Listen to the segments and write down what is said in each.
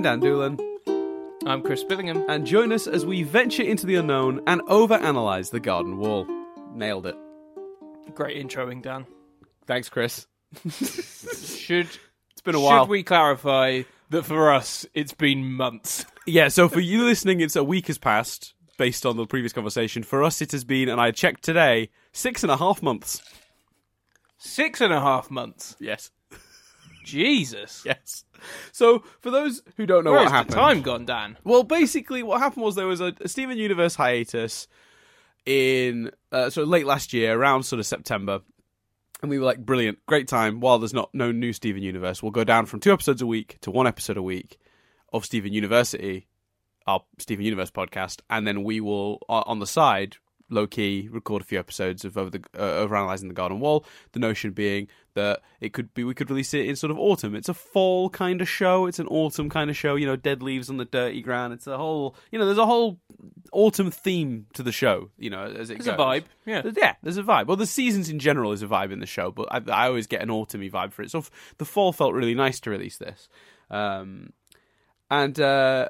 I'm Dan Doolan, I'm Chris Billingham. and join us as we venture into the unknown and overanalyze the garden wall. Nailed it. Great introing, Dan. Thanks, Chris. Should It's been a while. should we clarify that for us it's been months? Yeah, so for you listening, it's a week has passed based on the previous conversation. For us, it has been, and I checked today, six and a half months. Six and a half months. Yes. Jesus. Yes. So, for those who don't know Where's what the happened, time gone, Dan? Well, basically, what happened was there was a, a Steven Universe hiatus in uh, sort of late last year, around sort of September, and we were like, brilliant, great time. While there's not no new Steven Universe, we'll go down from two episodes a week to one episode a week of Steven University, our Steven Universe podcast, and then we will uh, on the side. Low key, record a few episodes of over the uh, over analyzing the Garden Wall. The notion being that it could be we could release it in sort of autumn. It's a fall kind of show. It's an autumn kind of show. You know, dead leaves on the dirty ground. It's a whole you know, there's a whole autumn theme to the show. You know, as it There's goes. a vibe. Yeah. There's- Yeah, there's a vibe. Well, the seasons in general is a vibe in the show, but I, I always get an autumny vibe for it. So f- the fall felt really nice to release this, um, and uh,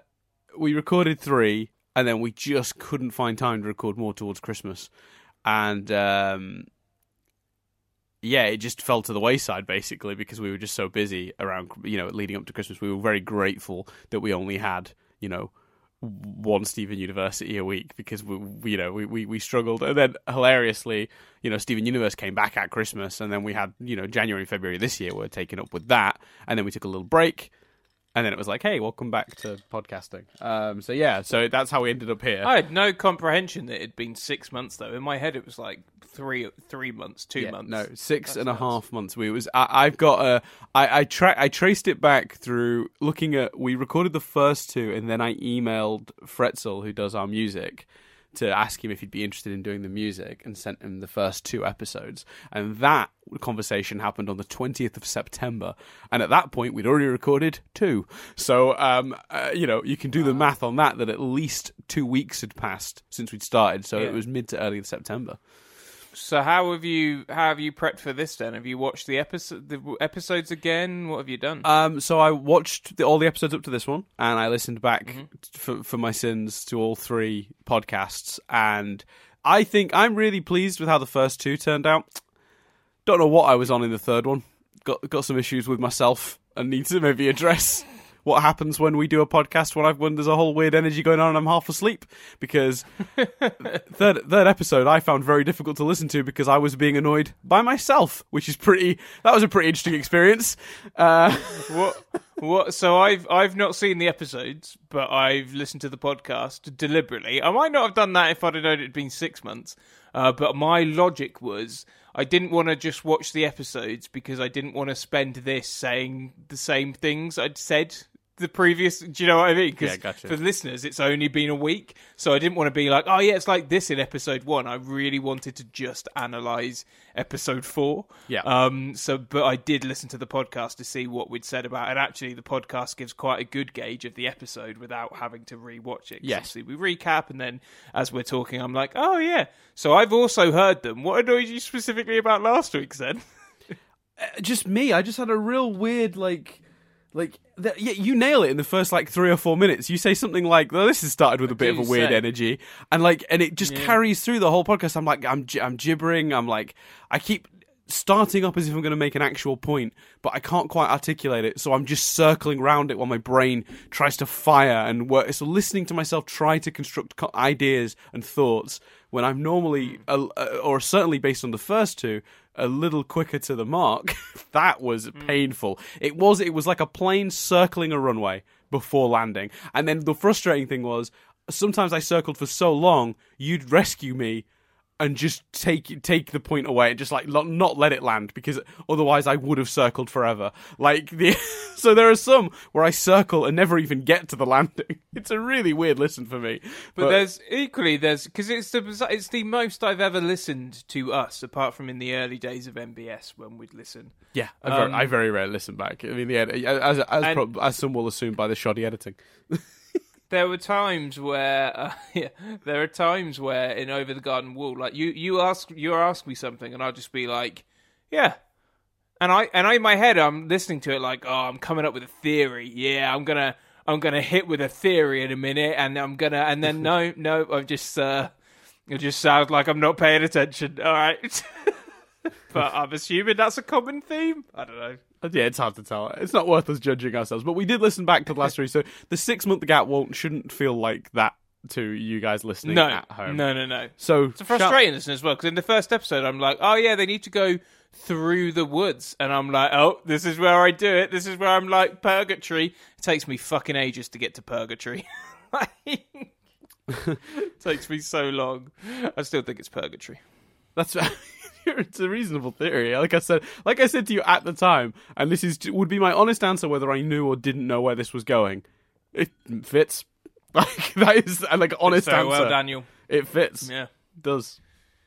we recorded three, and then we just couldn't find time to record more towards Christmas, and um, yeah, it just fell to the wayside basically because we were just so busy around you know leading up to Christmas. We were very grateful that we only had you know one Steven University a week because we, you know we, we, we struggled and then hilariously you know Steven Universe came back at Christmas and then we had you know January and February this year we were taken up with that and then we took a little break and then it was like hey welcome back to podcasting um so yeah so that's how we ended up here I had no comprehension that it'd been six months though. In my head it was like three three months, two Yeah, months. No, six and a half months. We was I, I've got a I I tra- I traced it back through looking at we recorded the first two and then I emailed Fretzel who does our music to ask him if he'd be interested in doing the music and sent him the first two episodes. And that conversation happened on the 20th of September. And at that point we'd already recorded two. So um uh, you know you can do the math on that that at least 2 weeks had passed since we'd started. So Yeah. it was mid to early September So how have you how have you prepped for this then? Have you watched the episode the episodes again? What have you done? Um, so I watched the, all the episodes up to this one, and I listened back Mm-hmm. t- for for my sins to all three podcasts, and I think I'm really pleased with how the first two turned out. Don't know what I was on in the third one. Got got some issues with myself, and need to maybe address what happens when we do a podcast when I've when there's a whole weird energy going on and I'm half asleep because third third episode I found very difficult to listen to because I was being annoyed by myself, which is pretty. That was a pretty interesting experience. Uh, what what so I've I've not seen the episodes, but I've listened to the podcast deliberately. I might not have done that if I'd have known it'd been six months. Uh, but my logic was I didn't want to just watch the episodes because I didn't want to spend this saying the same things I'd said the previous. Do you know what I mean? 'Cause Yeah, gotcha. For the listeners, it's only been a week, so I didn't want to be like, oh yeah, it's like this in episode one. I really wanted to just analyze episode four. Yeah. Um. So, but I did listen to the podcast to see what we'd said about, it. and actually, the podcast gives quite a good gauge of the episode without having to rewatch it. Yes. obviously we recap, and then as we're talking, I'm like, oh yeah. So I've also heard them. What annoyed you specifically about last week's then? just me. I just had a real weird like. Like th- yeah, you nail it in the first like three or four minutes. You say something like, "Well, this has started with a bit of a weird say. energy," and like, and it just carries through the whole podcast. I'm like, I'm, I'm gibbering. I'm like, I keep starting up as if I'm going to make an actual point, but I can't quite articulate it. So I'm just circling around it while my brain tries to fire and work. So listening to myself try to construct co- ideas and thoughts when I'm normally, uh, or certainly based on the first two, a little quicker to the mark. that was hmm. painful. It was. It was like a plane circling a runway before landing, and then the frustrating thing was sometimes I circled for so long, you'd rescue me and just take take the point away and just like not let it land because otherwise I would have circled forever. Like the so there are some where I circle and never even get to the landing. It's a really weird listen for me. But, there's equally there's because it's the it's the most I've ever listened to us, apart from in the early days of NBS when we'd listen. yeah, I very, um, I very rarely listen back. I mean, the ed- as as, And- prob- as some will assume by the shoddy editing. There were times where, uh, yeah, there are times where in Over the Garden Wall, like you, you ask, you ask me something, and I'll just be like, yeah, and I, and I in my head, I'm listening to it like, oh, I'm coming up with a theory. Yeah, I'm gonna, I'm gonna hit with a theory in a minute, and I'm gonna, and then no, no, I'm just, uh, it just sounds like I'm not paying attention. All right, but I'm assuming that's a common theme. I don't know. Yeah, it's hard to tell. It's not worth us judging ourselves. But we did listen back to the last three, so the six month gap won't shouldn't feel like that to you guys listening No, at home. no, no, no. So It's frustrating, isn't as well? Because in the first episode, I'm like, oh yeah, they need to go through the woods, and I'm like, oh, this is where I do it. This is where I'm like purgatory. It takes me fucking ages to get to purgatory. it takes me so long. I still think it's purgatory. That's it's a reasonable theory. Like I said, like I said to you at the time, and this is would be my honest answer whether I knew or didn't know where this was going. It fits. Like that is uh, like honest so answer. well, Daniel. It fits. Yeah. does.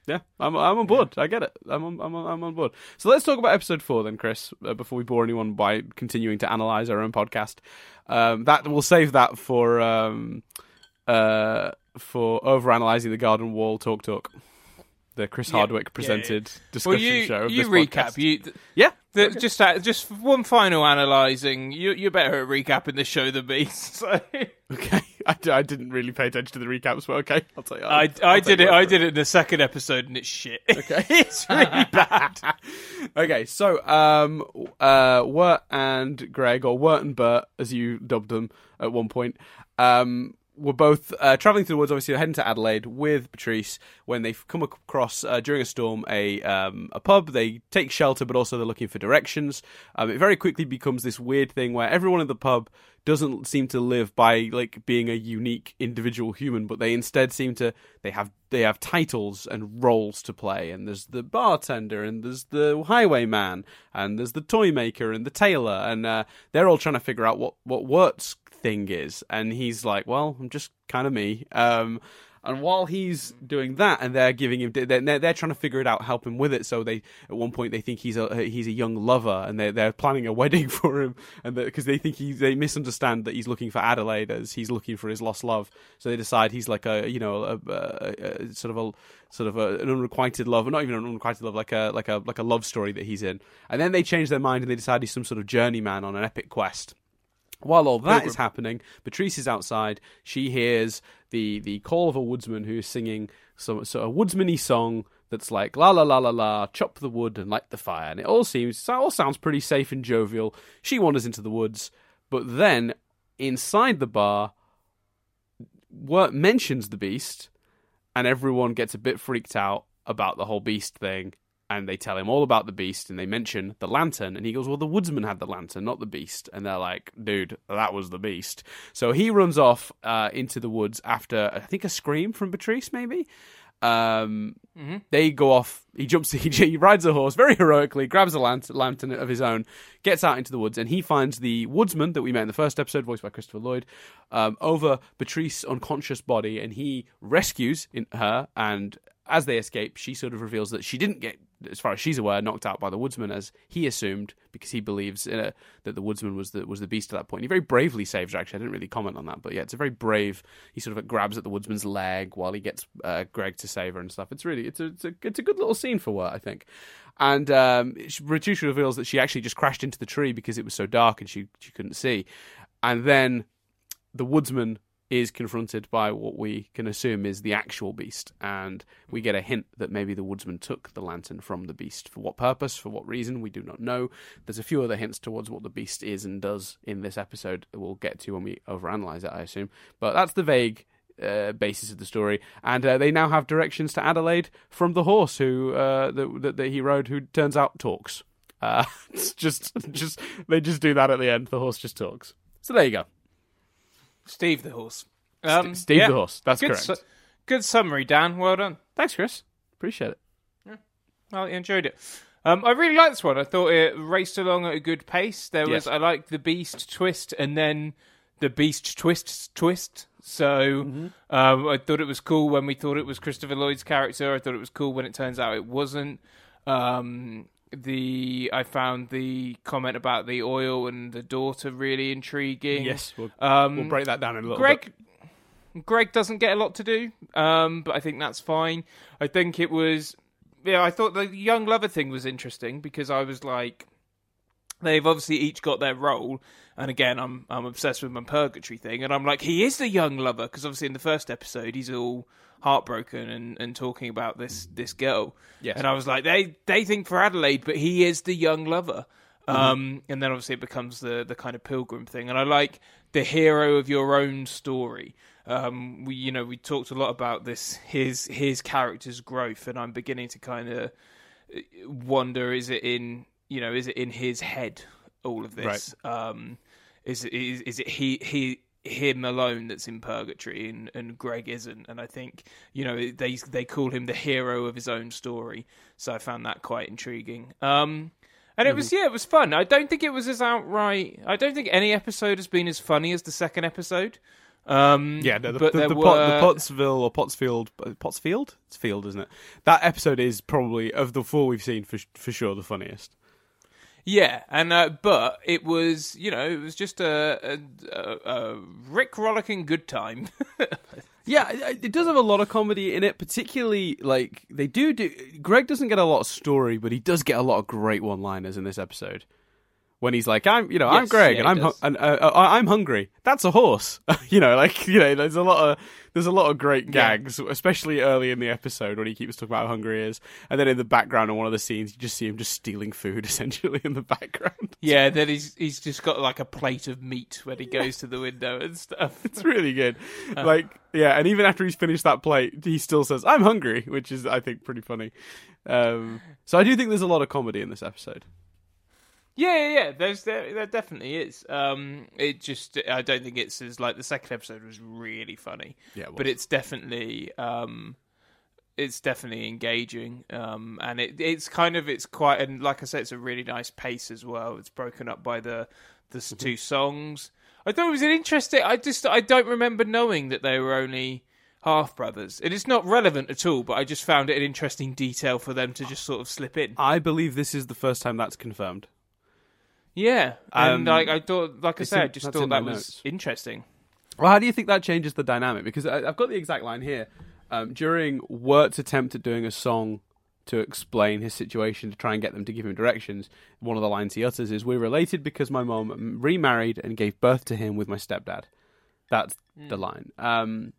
Yeah, I'm I'm on board. I get it. I'm on, I'm on, I'm on board. So let's talk about episode four then, Chris. Uh, before we bore anyone by continuing to analyze our own podcast, um, that we'll save that for um, uh, for overanalyzing the Garden Wall talk talk, the Chris Yeah. Hardwick Yeah, yeah. presented Well, discussion you show. Of you this recap. podcast. You yeah. the, just uh, just one final analysing. You you're better at recapping the show than me. So. Okay, I, d- I didn't really pay attention to the recaps, but okay, I'll tell you. I, I did it. I did it in the second episode, and it's shit. Okay. it's really bad. okay, so um, uh, Wirt and Greg, or Wirt and Bert, as you dubbed them at one point, um, were both uh, traveling through the woods. Obviously, heading to Adelaide with Beatrice when they've come across uh, during a storm a um, a pub. They take shelter, but also they're looking for directions. Um, it very quickly becomes this weird thing where everyone in the pub doesn't seem to live by like being a unique individual human, but they instead seem to they have they have titles and roles to play. And there's the bartender, and there's the highwayman, and there's the toy maker and the tailor, and uh, they're all trying to figure out what what Wirt's thing is. And he's like, "Well, I'm just kind of me." Um, and while he's doing that, and they're giving him, they're, they're, trying to figure it out, help him with it. So they, at one point, they think he's a he's a young lover, and they're they're planning a wedding for him, and because they think he they misunderstand that he's looking for Adelaide as he's looking for his lost love. So they decide he's like a you know a, a, a sort of a sort of a, an unrequited love, not even an unrequited love, like a like a like a love story that he's in. And then they change their mind and they decide he's some sort of journeyman on an epic quest. While all that is happening, Beatrice is outside. She hears the the call of a woodsman who is singing some so a woodsman-y song that's like la la la la la, chop the wood and light the fire, and it all seems it all sounds pretty safe and jovial. She wanders into the woods, but then inside the bar, Wirt mentions the beast, and everyone gets a bit freaked out about the whole beast thing. And they tell him all about the beast, and they mention the lantern, and he goes, "Well, the woodsman had the lantern, not the beast." And they're like, "Dude, that was the beast." So he runs off uh, into the woods after I think a scream from Beatrice, maybe. Um, They go off. He jumps. He, he rides a horse very heroically, grabs a lantern, lantern of his own, gets out into the woods, and he finds the woodsman that we met in the first episode, voiced by Christopher Lloyd, um, over Beatrice's unconscious body, and he rescues her. And as they escape, she sort of reveals that she didn't get, as far as she's aware, knocked out by the woodsman as he assumed, because he believes a, that the woodsman was the was the beast at that point. He very bravely saves her. Actually, I didn't really comment on that, but yeah, it's a very brave. He sort of grabs at the woodsman's leg while he gets uh, Greg to save her and stuff. It's really it's a it's a, it's a good little scene for Wirt, I think. And um, reveals that she actually just crashed into the tree because it was so dark and she she couldn't see. And then the woodsman is confronted by what we can assume is the actual beast, and we get a hint that maybe the woodsman took the lantern from the beast. For what purpose? For what reason? We do not know. There's a few other hints towards what the beast is and does in this episode that we'll get to when we overanalyze it, I assume. But that's the vague uh, basis of the story, and uh, they now have directions to Adelaide from the horse who uh, that, he rode, who turns out talks. Uh, it's just, just they just do that at the end. The horse just talks. So there you go. Steve the horse. Um, Steve yeah. the horse. That's Good, correct. su- good summary, Dan. Well done. Thanks, Chris. Appreciate it. I enjoyed it. Um, I really liked this one. I thought it raced along at a good pace. There was, Yes. I liked the beast twist, and then the beast twists twist. So Mm-hmm. um, I thought it was cool when we thought it was Christopher Lloyd's character. I thought it was cool when it turns out it wasn't. Um, the I found the comment about the oil and the daughter really intriguing. Yes, we'll, Um, we'll break that down in a little Greg, bit. Greg doesn't get a lot to do, um, but I think that's fine. I think it was, yeah. I thought the young lover thing was interesting because I was like, they've obviously each got their role. And again, I'm I'm obsessed with my purgatory thing, and I'm like, he is the young lover because obviously in the first episode he's all heartbroken and, and talking about this this girl. Yes. And I was like, they they think for Adelaide, but he is the young lover. Um, and then obviously it becomes the the kind of pilgrim thing, and I like the hero of your own story. Um, we you know we talked a lot about this his his character's growth, and I'm beginning to kind of wonder: is it in you know is it in his head all of this? Um, is it is, is it he he him alone that's in purgatory and, and Greg isn't. And I think you know they they call him the hero of his own story. So I found that quite intriguing. Um and it was yeah it was fun. I don't think it was as outright I don't think any episode has been as funny as the second episode. Um Yeah, no, the, but the, there the, were Pot, the Pottsville or Pottsfield, Pottsfield, it's Field, isn't it? That episode is probably of the four we've seen for for sure the funniest. Yeah, and uh, but it was you know it was just a a, a, a Rick rollicking good time. Yeah, it it does have a lot of comedy in it, particularly like they do do. Greg doesn't get a lot of story, but he does get a lot of great one-liners in this episode. When he's like, "I'm, you know, I'm Greg, yeah, and I'm hu- and uh, uh, I'm hungry. That's a horse." you know, like you know, there's a lot of there's a lot of great Yeah. gags, especially early in the episode when he keeps talking about how hungry he is, and then in the background in one of the scenes, you just see him just stealing food essentially in the background. yeah, then he's he's just got like a plate of meat when he goes to the window and stuff. It's really good. Uh. like, yeah, and even after he's finished that plate, he still says, "I'm hungry," which is, I think, pretty funny. Um, so I do think there's a lot of comedy in this episode. Yeah, yeah, yeah. There's there, there definitely is. Um, it just I don't think it's as like the second episode was really funny, Yeah, it but it's definitely um, it's definitely engaging. Um, and it it's kind of it's quite and like I said, it's a really nice pace as well. It's broken up by the the s- two songs. I thought it was an interesting. I just I don't remember knowing that they were only half brothers. And it's not relevant at all, but I just found it an interesting detail for them to just sort of slip in. I believe this is the first time that's confirmed. Yeah, and Um, like I thought, like I said, in- I just thought that was notes. interesting. Well, how do you think that changes the dynamic? Because I, I've got the exact line here. Um, during Wirt's attempt at doing a song to explain his situation to try and get them to give him directions, one of the lines he utters is, "We're related because my mom remarried and gave birth to him with my stepdad." That's the line. Um,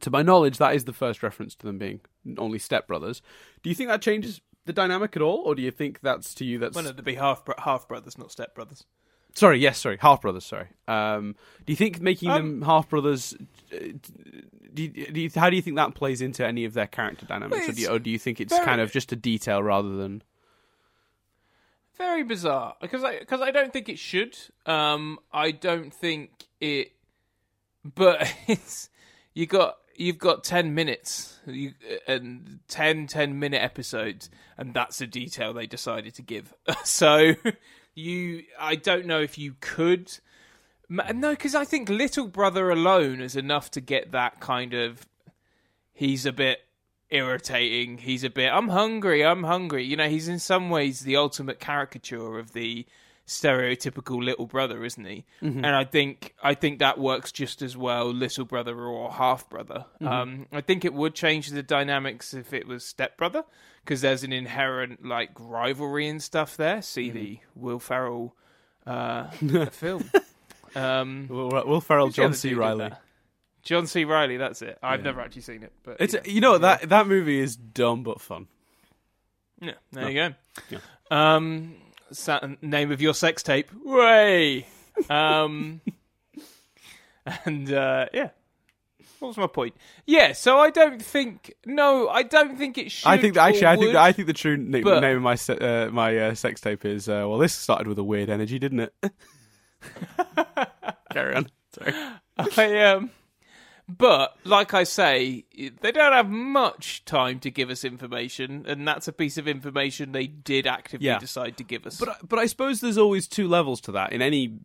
to my knowledge, that is the first reference to them being only stepbrothers. Do you think that changes the dynamic at all, or do you think that's to you that's Well, no, they'd be half half brothers, not step brothers. Sorry, yes, sorry, half brothers. Sorry. Um, do you think making Um, them half brothers? uh, Do you, do you, how do you think that plays into any of their character dynamics, or, do you, or do you think it's very- kind of just a detail rather than? Very bizarre because I because I don't think it should. Um, I don't think it, but it's you got you've got ten minutes you, and 10, 10 minute episodes, and that's a detail they decided to give. so you, I don't know if you could. No, because I think Little Brother alone is enough to get that kind of. He's a bit irritating. He's a bit. I'm hungry. I'm hungry. You know, he's in some ways the ultimate caricature of the stereotypical little brother, isn't he? And I think I think that works just as well, little brother or half brother. Um, I think it would change the dynamics if it was step brother because there's an inherent like rivalry and stuff there. See the Will Ferrell uh, film. Um, Will, Will Ferrell, John C. Reilly. John C. Reilly, that's it. I've Yeah. never actually seen it, but It's yeah. you know that that movie is dumb but fun. Yeah, there you go. Yeah. Um, sa- name of your sex tape? Way. Um, and uh, yeah, what was my point? Yeah, so I don't think. No, I don't think it should. I think that, actually, I think would. that, I think the true but- name of my se- uh, my uh, sex tape is uh, well. This started with a weird energy, didn't it? Carry on. Sorry. I um, but like I say, they don't have much time to give us information, and that's a piece of information they did actively Yeah. decide to give us. But but I suppose there's always two levels to that in any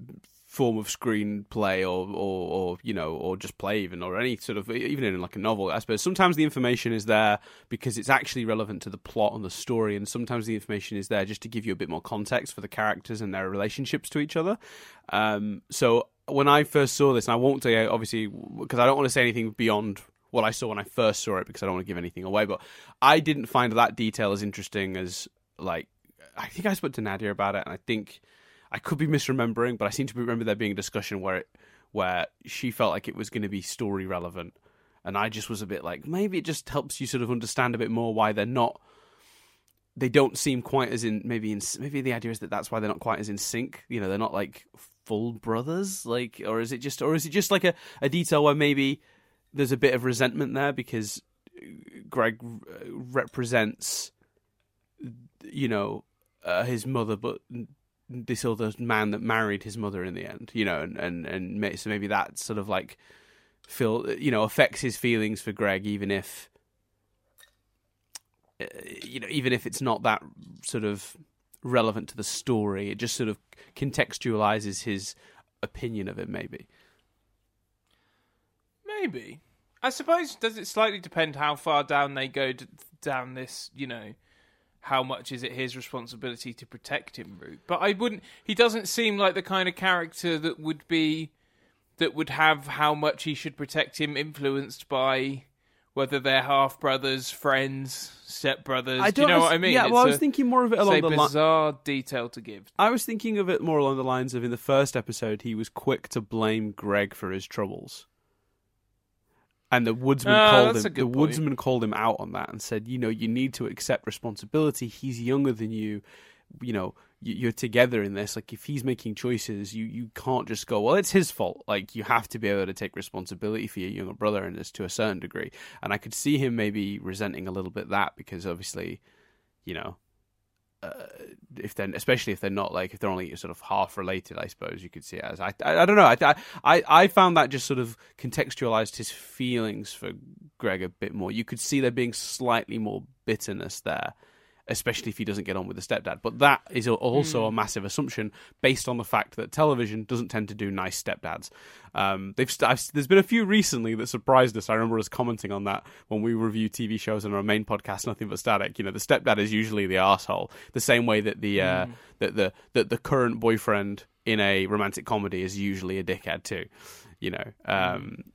form of screenplay or, or or you know or just play even or any sort of even in like a novel. I suppose sometimes the information is there because it's actually relevant to the plot and the story, and sometimes the information is there just to give you a bit more context for the characters and their relationships to each other. Um, so when I first saw this, and I won't say uh, obviously because I don't want to say anything beyond what I saw when I first saw it because I don't want to give anything away, but I didn't find that detail as interesting as like I think I spoke to Nadia about it, and I think I could be misremembering, but I seem to remember there being a discussion where it where she felt like it was going to be story relevant, and I just was a bit like maybe it just helps you sort of understand a bit more why they're not. They don't seem quite as in maybe in maybe the idea is that that's why they're not quite as in sync. You know, they're not like full brothers, like, or is it just, or is it just like a, a detail where maybe there's a bit of resentment there because Greg represents, you know, uh, his mother, but this other man that married his mother in the end, you know, and and and so maybe that sort of like feel you know affects his feelings for Greg, even if uh, you know even if it's not that sort of relevant to the story. It just sort of contextualizes his opinion of it, maybe. Maybe. I suppose does it slightly depend how far down they go to, down this, you know, how much is it his responsibility to protect him route. But I wouldn't he doesn't seem like the kind of character that would be that would have how much he should protect him influenced by whether they're half brothers, friends, step brothers. I do you know what I mean? Yeah, well, I was thinking more of it along the lines. bizarre li- detail to give. I was thinking of it more along the lines of in the first episode, he was quick to blame Greg for his troubles, and the woodsman uh, called him. The point. woodsman called him out on that and said, "You know, you need to accept responsibility. He's younger than you. You know, you're together in this. Like if he's making choices, you you can't just go, well, it's his fault. Like you have to be able to take responsibility for your younger brother in this to a certain degree. And I could see him maybe resenting a little bit that because obviously, you know, uh, if then especially if they're not like if they're only sort of half related, I suppose you could see it as. I I, I don't know. I, I I found that just sort of contextualized his feelings for Greg a bit more. You could see there being slightly more bitterness there especially if he doesn't get on with the stepdad. But that is also mm. a massive assumption based on the fact that television doesn't tend to do nice stepdads. Um, they've st- there's been a few recently that surprised us. I remember us commenting on that when we review TV shows on our main podcast, Nothing But Static. You know, the stepdad is usually the asshole, the same way that the uh, mm. that the that the current boyfriend in a romantic comedy is usually a dickhead too. You know, um,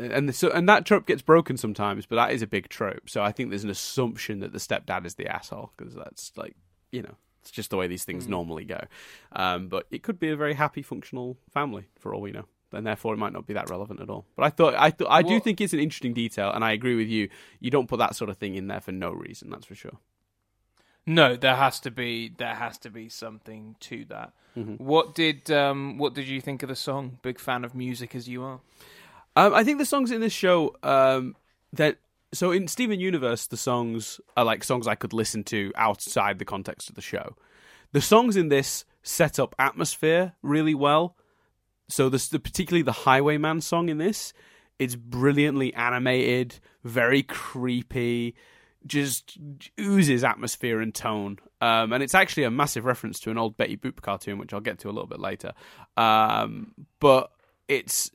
and so and that trope gets broken sometimes, but that is a big trope. So I think there's an assumption that the stepdad is the asshole because that's like you know it's just the way these things mm. normally go. Um, but it could be a very happy, functional family for all we know, and therefore it might not be that relevant at all. But I thought I th- I do think it's an interesting detail, and I agree with you. You don't put that sort of thing in there for no reason. That's for sure. No, there has to be there has to be something to that. Mm-hmm. What did um, what did you think of the song? Big fan of music as you are. Um, I think the songs in this show um, that so in Steven Universe, the songs are like songs I could listen to outside the context of the show. The songs in this set up atmosphere really well. So the, the particularly the Highwayman song in this, it's brilliantly animated, very creepy, just oozes atmosphere and tone. Um, and it's actually a massive reference to an old Betty Boop cartoon, which I'll get to a little bit later. Um, but it's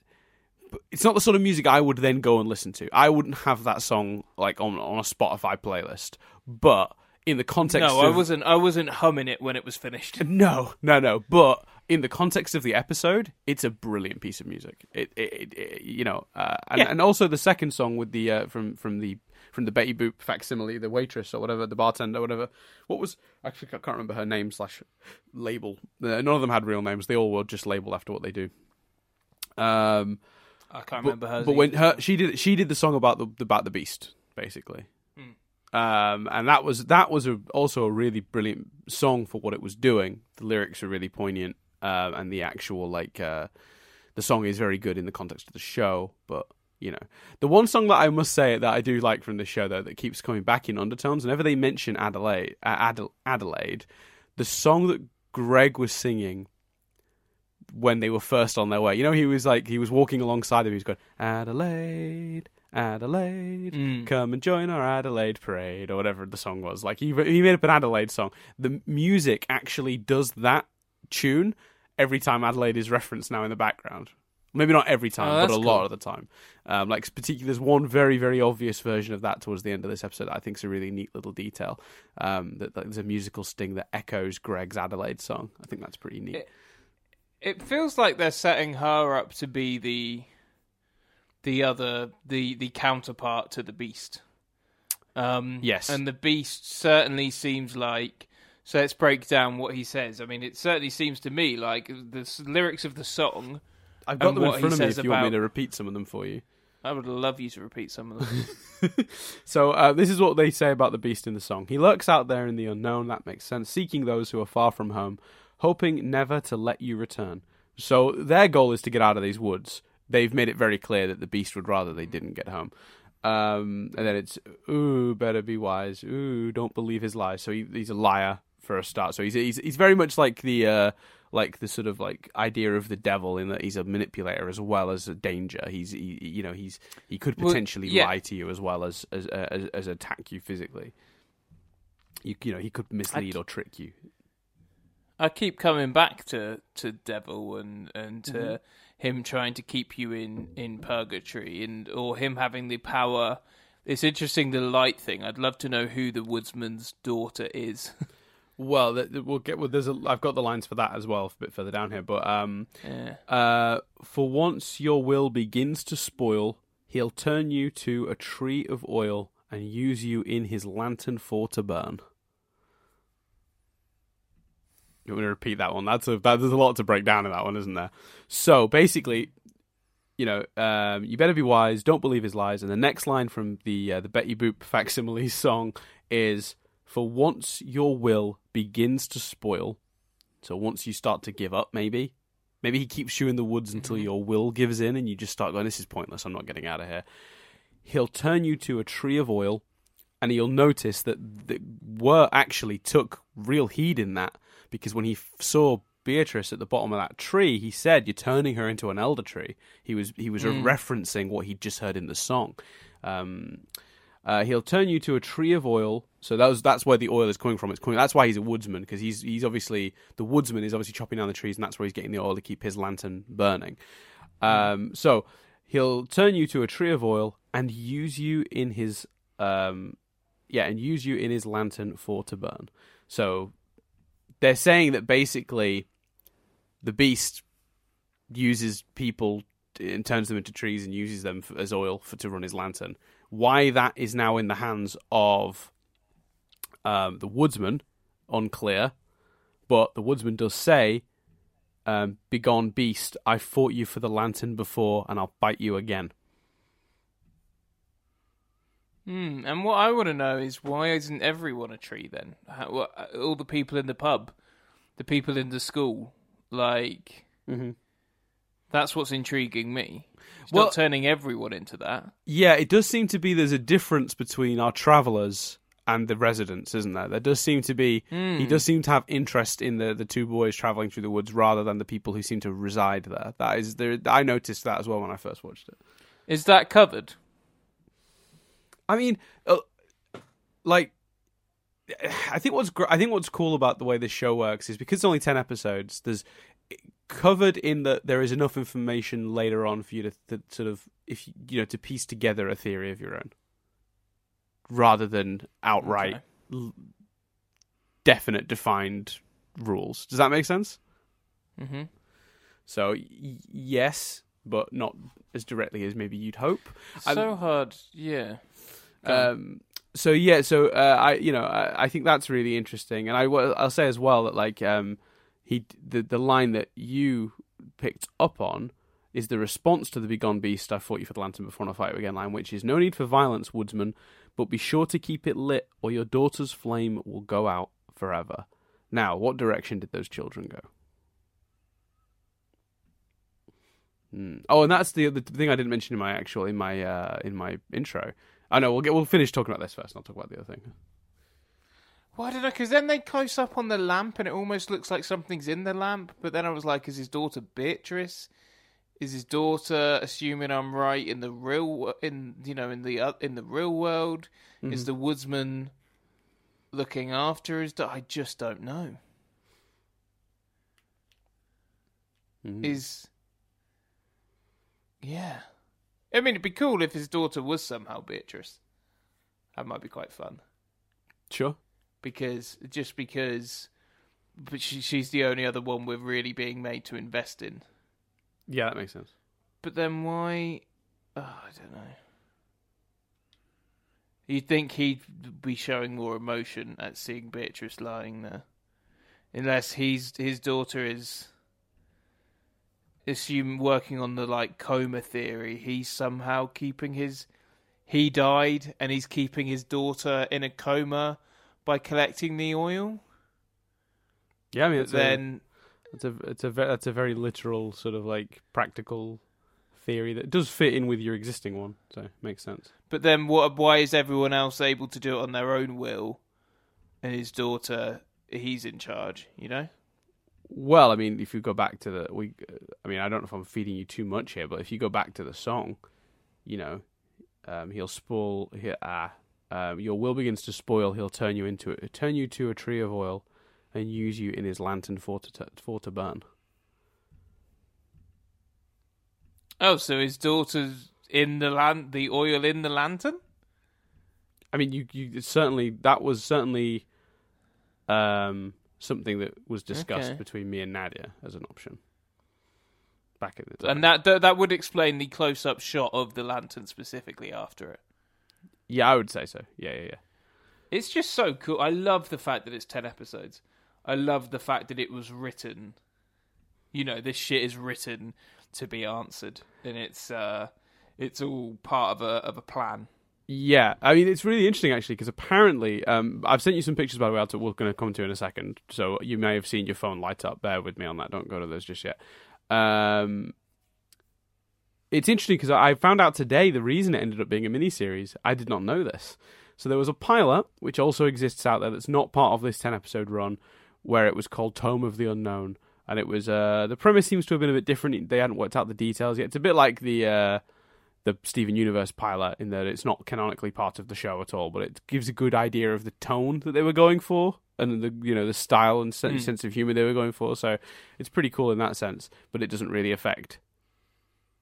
it's not the sort of music I would then go and listen to. I wouldn't have that song like on on a Spotify playlist, but in the context no of, I wasn't I wasn't humming it when it was finished. No, no, no. But in the context of the episode, it's a brilliant piece of music. It, it, it you know, uh, and, yeah. and also the second song with the uh, from from the from the Betty Boop facsimile, the waitress or whatever, the bartender, or whatever. What was actually I can't remember her name slash label. Uh, none of them had real names. They all were just labeled after what they do. Um, I can't but, remember her. But when her she did she did the song about the about the beast basically. Mm. Um, and that was that was a, also a really brilliant song for what it was doing. The lyrics are really poignant, uh, and the actual like uh, the song is very good in the context of the show. But you know, the one song that I must say that I do like from the show though that keeps coming back in undertones. Whenever they mention Adelaide, uh, Adelaide, the song that Greg was singing when they were first on their way. You know, he was like he was walking alongside them. He was going Adelaide, Adelaide, mm. come and join our Adelaide parade or whatever the song was. Like he he made up an Adelaide song. The music actually does that tune every time Adelaide is referenced now in the background. Maybe not every time, oh, but a cool. lot of the time. Um, like particularly, there's one very, very obvious version of that towards the end of this episode. That I think is a really neat little detail. Um, that, that, there's a musical sting that echoes Greg's Adelaide song. I think that's pretty neat. It, it feels like they're setting her up to be the the other the the counterpart to the beast. Um, yes, and the beast certainly seems like So let's break down what he says. I mean, it certainly seems to me like the lyrics of the song. I've got them in front of me if you want me to repeat some of them for you. I would love you to repeat some of them. So uh, this is what they say about the beast in the song. He lurks out there in the unknown. That makes sense. Seeking those who are far from home, hoping never to let you return. So their goal is to get out of these woods. They've made it very clear that the beast would rather they didn't get home. Um, and then it's ooh, better be wise. Ooh, don't believe his lies. So he, he's a liar for a start. So he's he's he's very much like the uh, like the sort of like idea of the devil in that he's a manipulator as well as a danger. He's he, you know he's he could Well, potentially yeah. lie to you as well as as uh, as, as attack you physically. You you know he could mislead or trick you. I keep coming back to to devil and and to Mm-hmm. him trying to keep you in in purgatory and or him having the power. It's interesting the light thing. I'd love to know who the woodsman's daughter is. Well, we'll get. Well, there's a. I've got the lines for that as well, a bit further down here. But um, yeah. uh, for once your will begins to spoil, he'll turn you to a tree of oil and use you in his lantern for to burn. You want me to repeat that one? That's a that, there's a lot to break down in that one, isn't there? So basically, you know, um, you better be wise. Don't believe his lies. And the next line from the uh, the Betty Boop facsimile song is, "For once your will begins to spoil." So once you start to give up, maybe, maybe he keeps you in the woods until your will gives in, and you just start going, "This is pointless. I'm not getting out of here." He'll turn you to a tree of oil, and you'll notice that the were actually took real heed in that because when he f- saw Beatrice at the bottom of that tree, he said, "You're turning her into an elder tree." He was he was referencing what he'd just heard in the song. Um, uh, he'll turn you to a tree of oil. So that was, that's where the oil is coming from. It's coming. That's why he's a woodsman because he's he's obviously the woodsman is obviously chopping down the trees, and that's where he's getting the oil to keep his lantern burning. Um, so he'll turn you to a tree of oil and use you in his um, yeah, and use you in his lantern for to burn. So they're saying that basically the beast uses people and turns them into trees and uses them f as oil for, to run his lantern. Why that is now in the hands of um, the woodsman, unclear. But the woodsman does say, um, "Begone, beast! I fought you for the lantern before, and I'll bite you again." Hmm. And what I want to know is why isn't everyone a tree then? How, what, all the people in the pub, the people in the school, like Mm-hmm. that's what's intriguing me. It's Well- not turning everyone into that. Yeah, it does seem to be there's a difference between our travellers and the residents, isn't there? There does seem to be he does seem to have interest in the, the two boys travelling through the woods rather than the people who seem to reside there. That is there I noticed that as well when I first watched it. Is that covered? I mean, uh, like I think what's gr- I think what's cool about the way this show works is because it's only 10 episodes, there's covered in that there is enough information later on for you to, to sort of if you, you know to piece together a theory of your own rather than outright Okay. l- definite defined rules. Does that make sense? Mm-hmm. So y- yes, but not as directly as maybe you'd hope. I'm- So hard, yeah. Um, so yeah, so uh, I you know I, I think that's really interesting, and I I'll say as well that like um he the the line that you picked up on is the response to the Begone Beast. I fought you for the lantern before and I'll fight you again line, which is no need for violence, woodsman, but be sure to keep it lit, or your daughter's flame will go out forever. Now, what direction did those children go? Hmm. Oh, and that's the the thing I didn't mention in my actual in my uh, in my intro. I know we'll get we'll finish talking about this first. and I'll talk about the other thing. Why did I? Because then they close up on the lamp, and it almost looks like something's in the lamp. But then I was like, "Is his daughter Beatrice? Is his daughter assuming I'm right in the real in you know in the uh, in the real world? Is the woodsman looking after his? Da- I just don't know. Mhm. Is yeah. I mean, it'd be cool if his daughter was somehow Beatrice. That might be quite fun. Sure. because just because but she, she's the only other one we're really being made to invest in Yeah, that makes sense. but then why oh, i don't know you'd think he'd be showing more emotion at seeing beatrice lying there unless he's his daughter is assume working on the like coma theory. He's somehow keeping his he died and he's keeping his daughter in a coma by collecting the oil. Yeah, I mean, it's then a, it's a it's a ve- that's a very literal sort of like practical theory that does fit in with your existing one, so it makes sense. But then, what? Why is everyone else able to do it on their own will, and his daughter, he's in charge? You know. Well, I mean, if you go back to the we, I mean, I don't know if I'm feeding you too much here, but if you go back to the song, you know, um, he'll spoil. He, ah, um, your will begins to spoil. He'll turn you into it, turn you to a tree of oil, and use you in his lantern for to for to burn. Oh, so his daughter's in the land, the oil in the lantern. I mean, you you certainly that was certainly um, something that was discussed Okay. between me and Nadia as an option back at the time. And that that, that would explain the close-up shot of the lantern specifically after it. yeah, I would say so. Yeah, yeah, yeah. It's just so cool. I love the fact that it's 10 episodes. I love the fact that it was written. You know, this shit is written to be answered and it's uh it's all part of a of a plan. Yeah, I mean it's really interesting actually because apparently um, I've sent you some pictures by the way. I'll t- we're going to come to in a second, so you may have seen your phone light up. Bear with me on that. Don't go to those just yet. Um, it's interesting because I found out today the reason it ended up being a miniseries. I did not know this. So there was a pilot which also exists out there that's not part of this ten episode run, where it was called Tome of the Unknown, and it was uh, the premise seems to have been a bit different. They hadn't worked out the details yet. It's a bit like the. Uh, the Steven Universe pilot in that it's not canonically part of the show at all, but it gives a good idea of the tone that they were going for and the you know the style and sen- Hmm. sense of humor they were going for. So it's pretty cool in that sense, but it doesn't really affect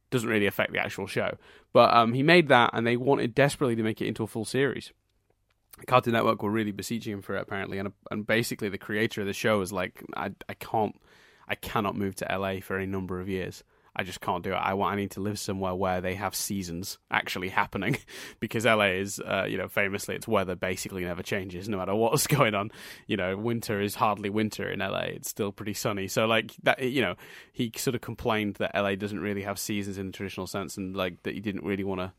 doesn't really affect the actual show. But um, he made that, and they wanted desperately to make it into a full series. Cartoon Network were really beseeching him for it apparently, and and basically the creator of the show was like, I I can't, I cannot move to LA for a number of years. I just can't do it. I want. I need to live somewhere where they have seasons actually happening, because LA is, uh, you know, famously its weather basically never changes no matter what's going on. You know, winter is hardly winter in LA. It's still pretty sunny. So like that, you know, he sort of complained that LA doesn't really have seasons in the traditional sense, and like that he didn't really want to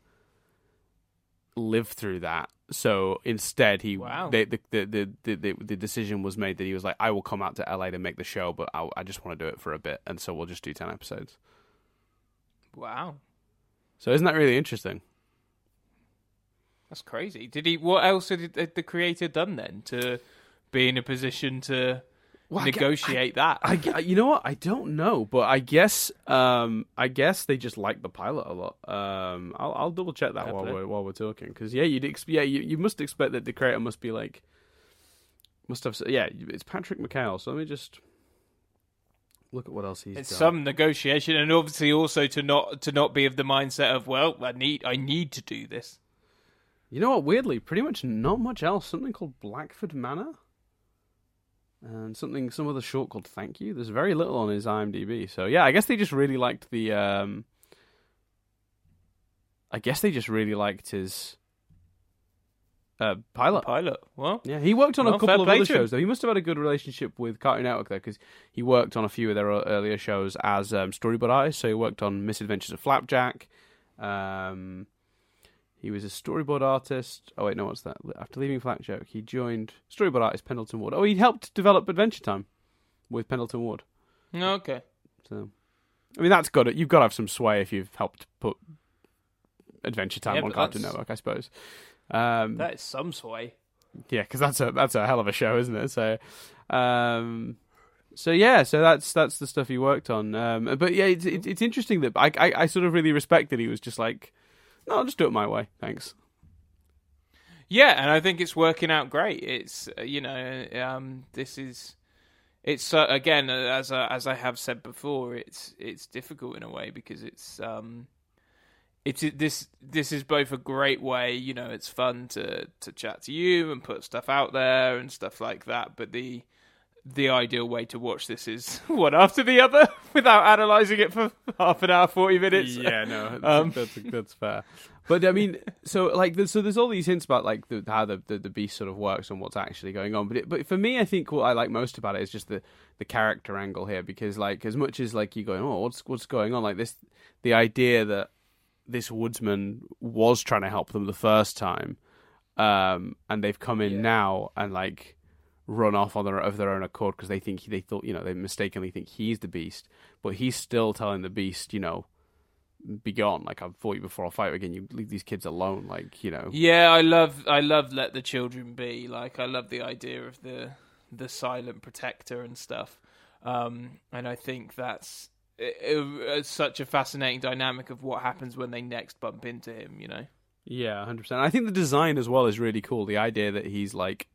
live through that. So instead, he Wow. they, the, the, the the the decision was made that he was like, I will come out to LA to make the show, but I, I just want to do it for a bit, and so we'll just do ten episodes. Wow. So isn't that really interesting? That's crazy. Did he what else had the creator done then to be in a position to Well, I negotiate that? I, I- you know what? I don't know, but I guess um I guess they just like the pilot a lot. Um, I'll I'll double check that Fair while play. we're while we're talking because yeah, you'd ex- yeah you, you must expect that the creator must be like must have yeah it's Patrick McHale. So let me just look at what else he's it's done. some negotiation and obviously also to not to not be of the mindset of well I need I need to do this. You know what? Weirdly, pretty much not much else. Something called Blackford Manor, and something some other short called Thank You. There's very little on his IMDb. So yeah, I guess they just really liked the. Um, I guess they just really liked his uh, pilot. Pilot. Well, Yeah, he worked on Well, a couple of other shows. Though he must have had a good relationship with Cartoon Network there, because he worked on a few of their earlier shows as um, storyboard artist. So he worked on Misadventures of Flapjack. Um, he was a storyboard artist. Oh wait, no, what's that? After leaving Flapjack, he joined storyboard artist Pendleton Ward. Oh, he helped develop Adventure Time with Pendleton Ward. okay. So, I mean, that's got it. You've got to have some sway if you've helped put Adventure Time Yeah, on Cartoon that's- Network, I suppose. Um, That is some sway. yeah, because that's a that's a hell of a show, isn't it? So, um, so yeah, so that's that's the stuff he worked on. Um, but yeah, it's it's, it's interesting that I, I I sort of really respect that he was just like, no, I'll just do it my way, thanks. Yeah, and I think it's working out great. It's uh, you know, um, this is it's uh, again uh, as I, as I have said before, it's it's difficult in a way because it's um, it's it, this this is both a great way, you know, it's fun to to chat to you and put stuff out there and stuff like that, but the the ideal way to watch this is one after the other without analysing it for half an hour, forty minutes. Yeah, no, Um, that's, that's fair. But I mean, so like, there's, so there's all these hints about like the, how the, the the beast sort of works and what's actually going on. But it, but for me, I think what I like most about it is just the the character angle here because like as much as like you going, oh, what's what's going on? Like this, the idea that this woodsman was trying to help them the first time, um, and they've come in Yeah. now and like run off on their of their own accord because they think they thought you know they mistakenly think he's the beast, but he's still telling the beast, you know, be gone. Like I've fought you before, I'll fight you again. You leave these kids alone. Like you know, Yeah, I love I love let the children be. Like I love the idea of the the silent protector and stuff. Um, and I think that's it, it- such a fascinating dynamic of what happens when they next bump into him. You know. yeah, hundred percent. I think the design as well is really cool. The idea that he's like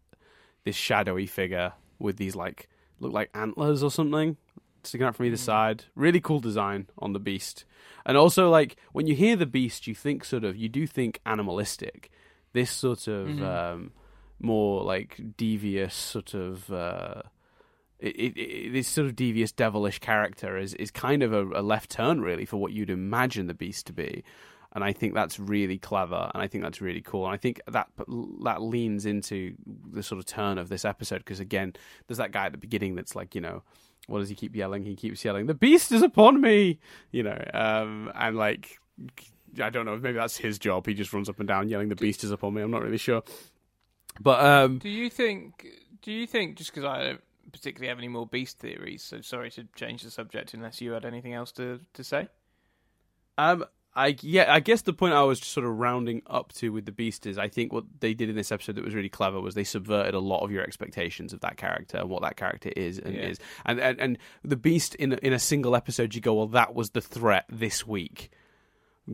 this shadowy figure with these like look like antlers or something sticking out from either side. Really cool design on the beast. And also like when you hear the beast, you think sort of you do think animalistic. This sort of Mhm. um, more like devious sort of. Uh, it, it, this sort of devious, devilish character is, is kind of a, a left turn, really, for what you'd imagine the beast to be. And I think that's really clever, and I think that's really cool. And I think that that leans into the sort of turn of this episode because again, there's that guy at the beginning that's like, you know, what does he keep yelling? He keeps yelling, "The beast is upon me!" You know, um, and like, I don't know, maybe that's his job. He just runs up and down yelling, "The beast is upon me." I'm not really sure, but um, Do you think? Do you think just because I don't particularly have any more beast theories? So sorry to change the subject unless you had anything else to to say. Um, I yeah, I guess the point I was sort of rounding up to with the Beast is I think what they did in this episode that was really clever was they subverted a lot of your expectations of that character and what that character is and Yeah. is and, and and the Beast in in a single episode you go well that was the threat this week,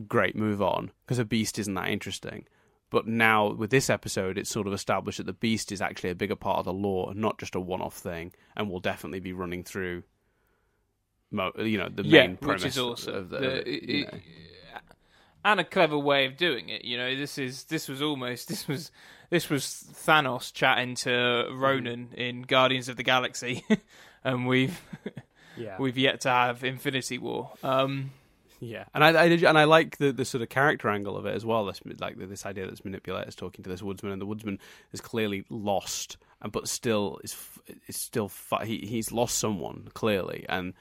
great move on because a Beast isn't that interesting. But now with this episode, it's sort of established that the Beast is actually a bigger part of the lore, and not just a one-off thing, and will definitely be running through. Mo- you know the yeah, main premise which is awesome. of the, The- you it- and a clever way of doing it. You know, this is this was almost this was this was Thanos chatting to Ronan in Guardians of the Galaxy, and we've yeah. we've yet to have Infinity War. Um, Yeah, and I, I did- and I like the, the sort of character angle of it as well. This like this idea that's is talking to this woodsman, and the woodsman is clearly lost, and but still is is still he he's lost someone clearly, and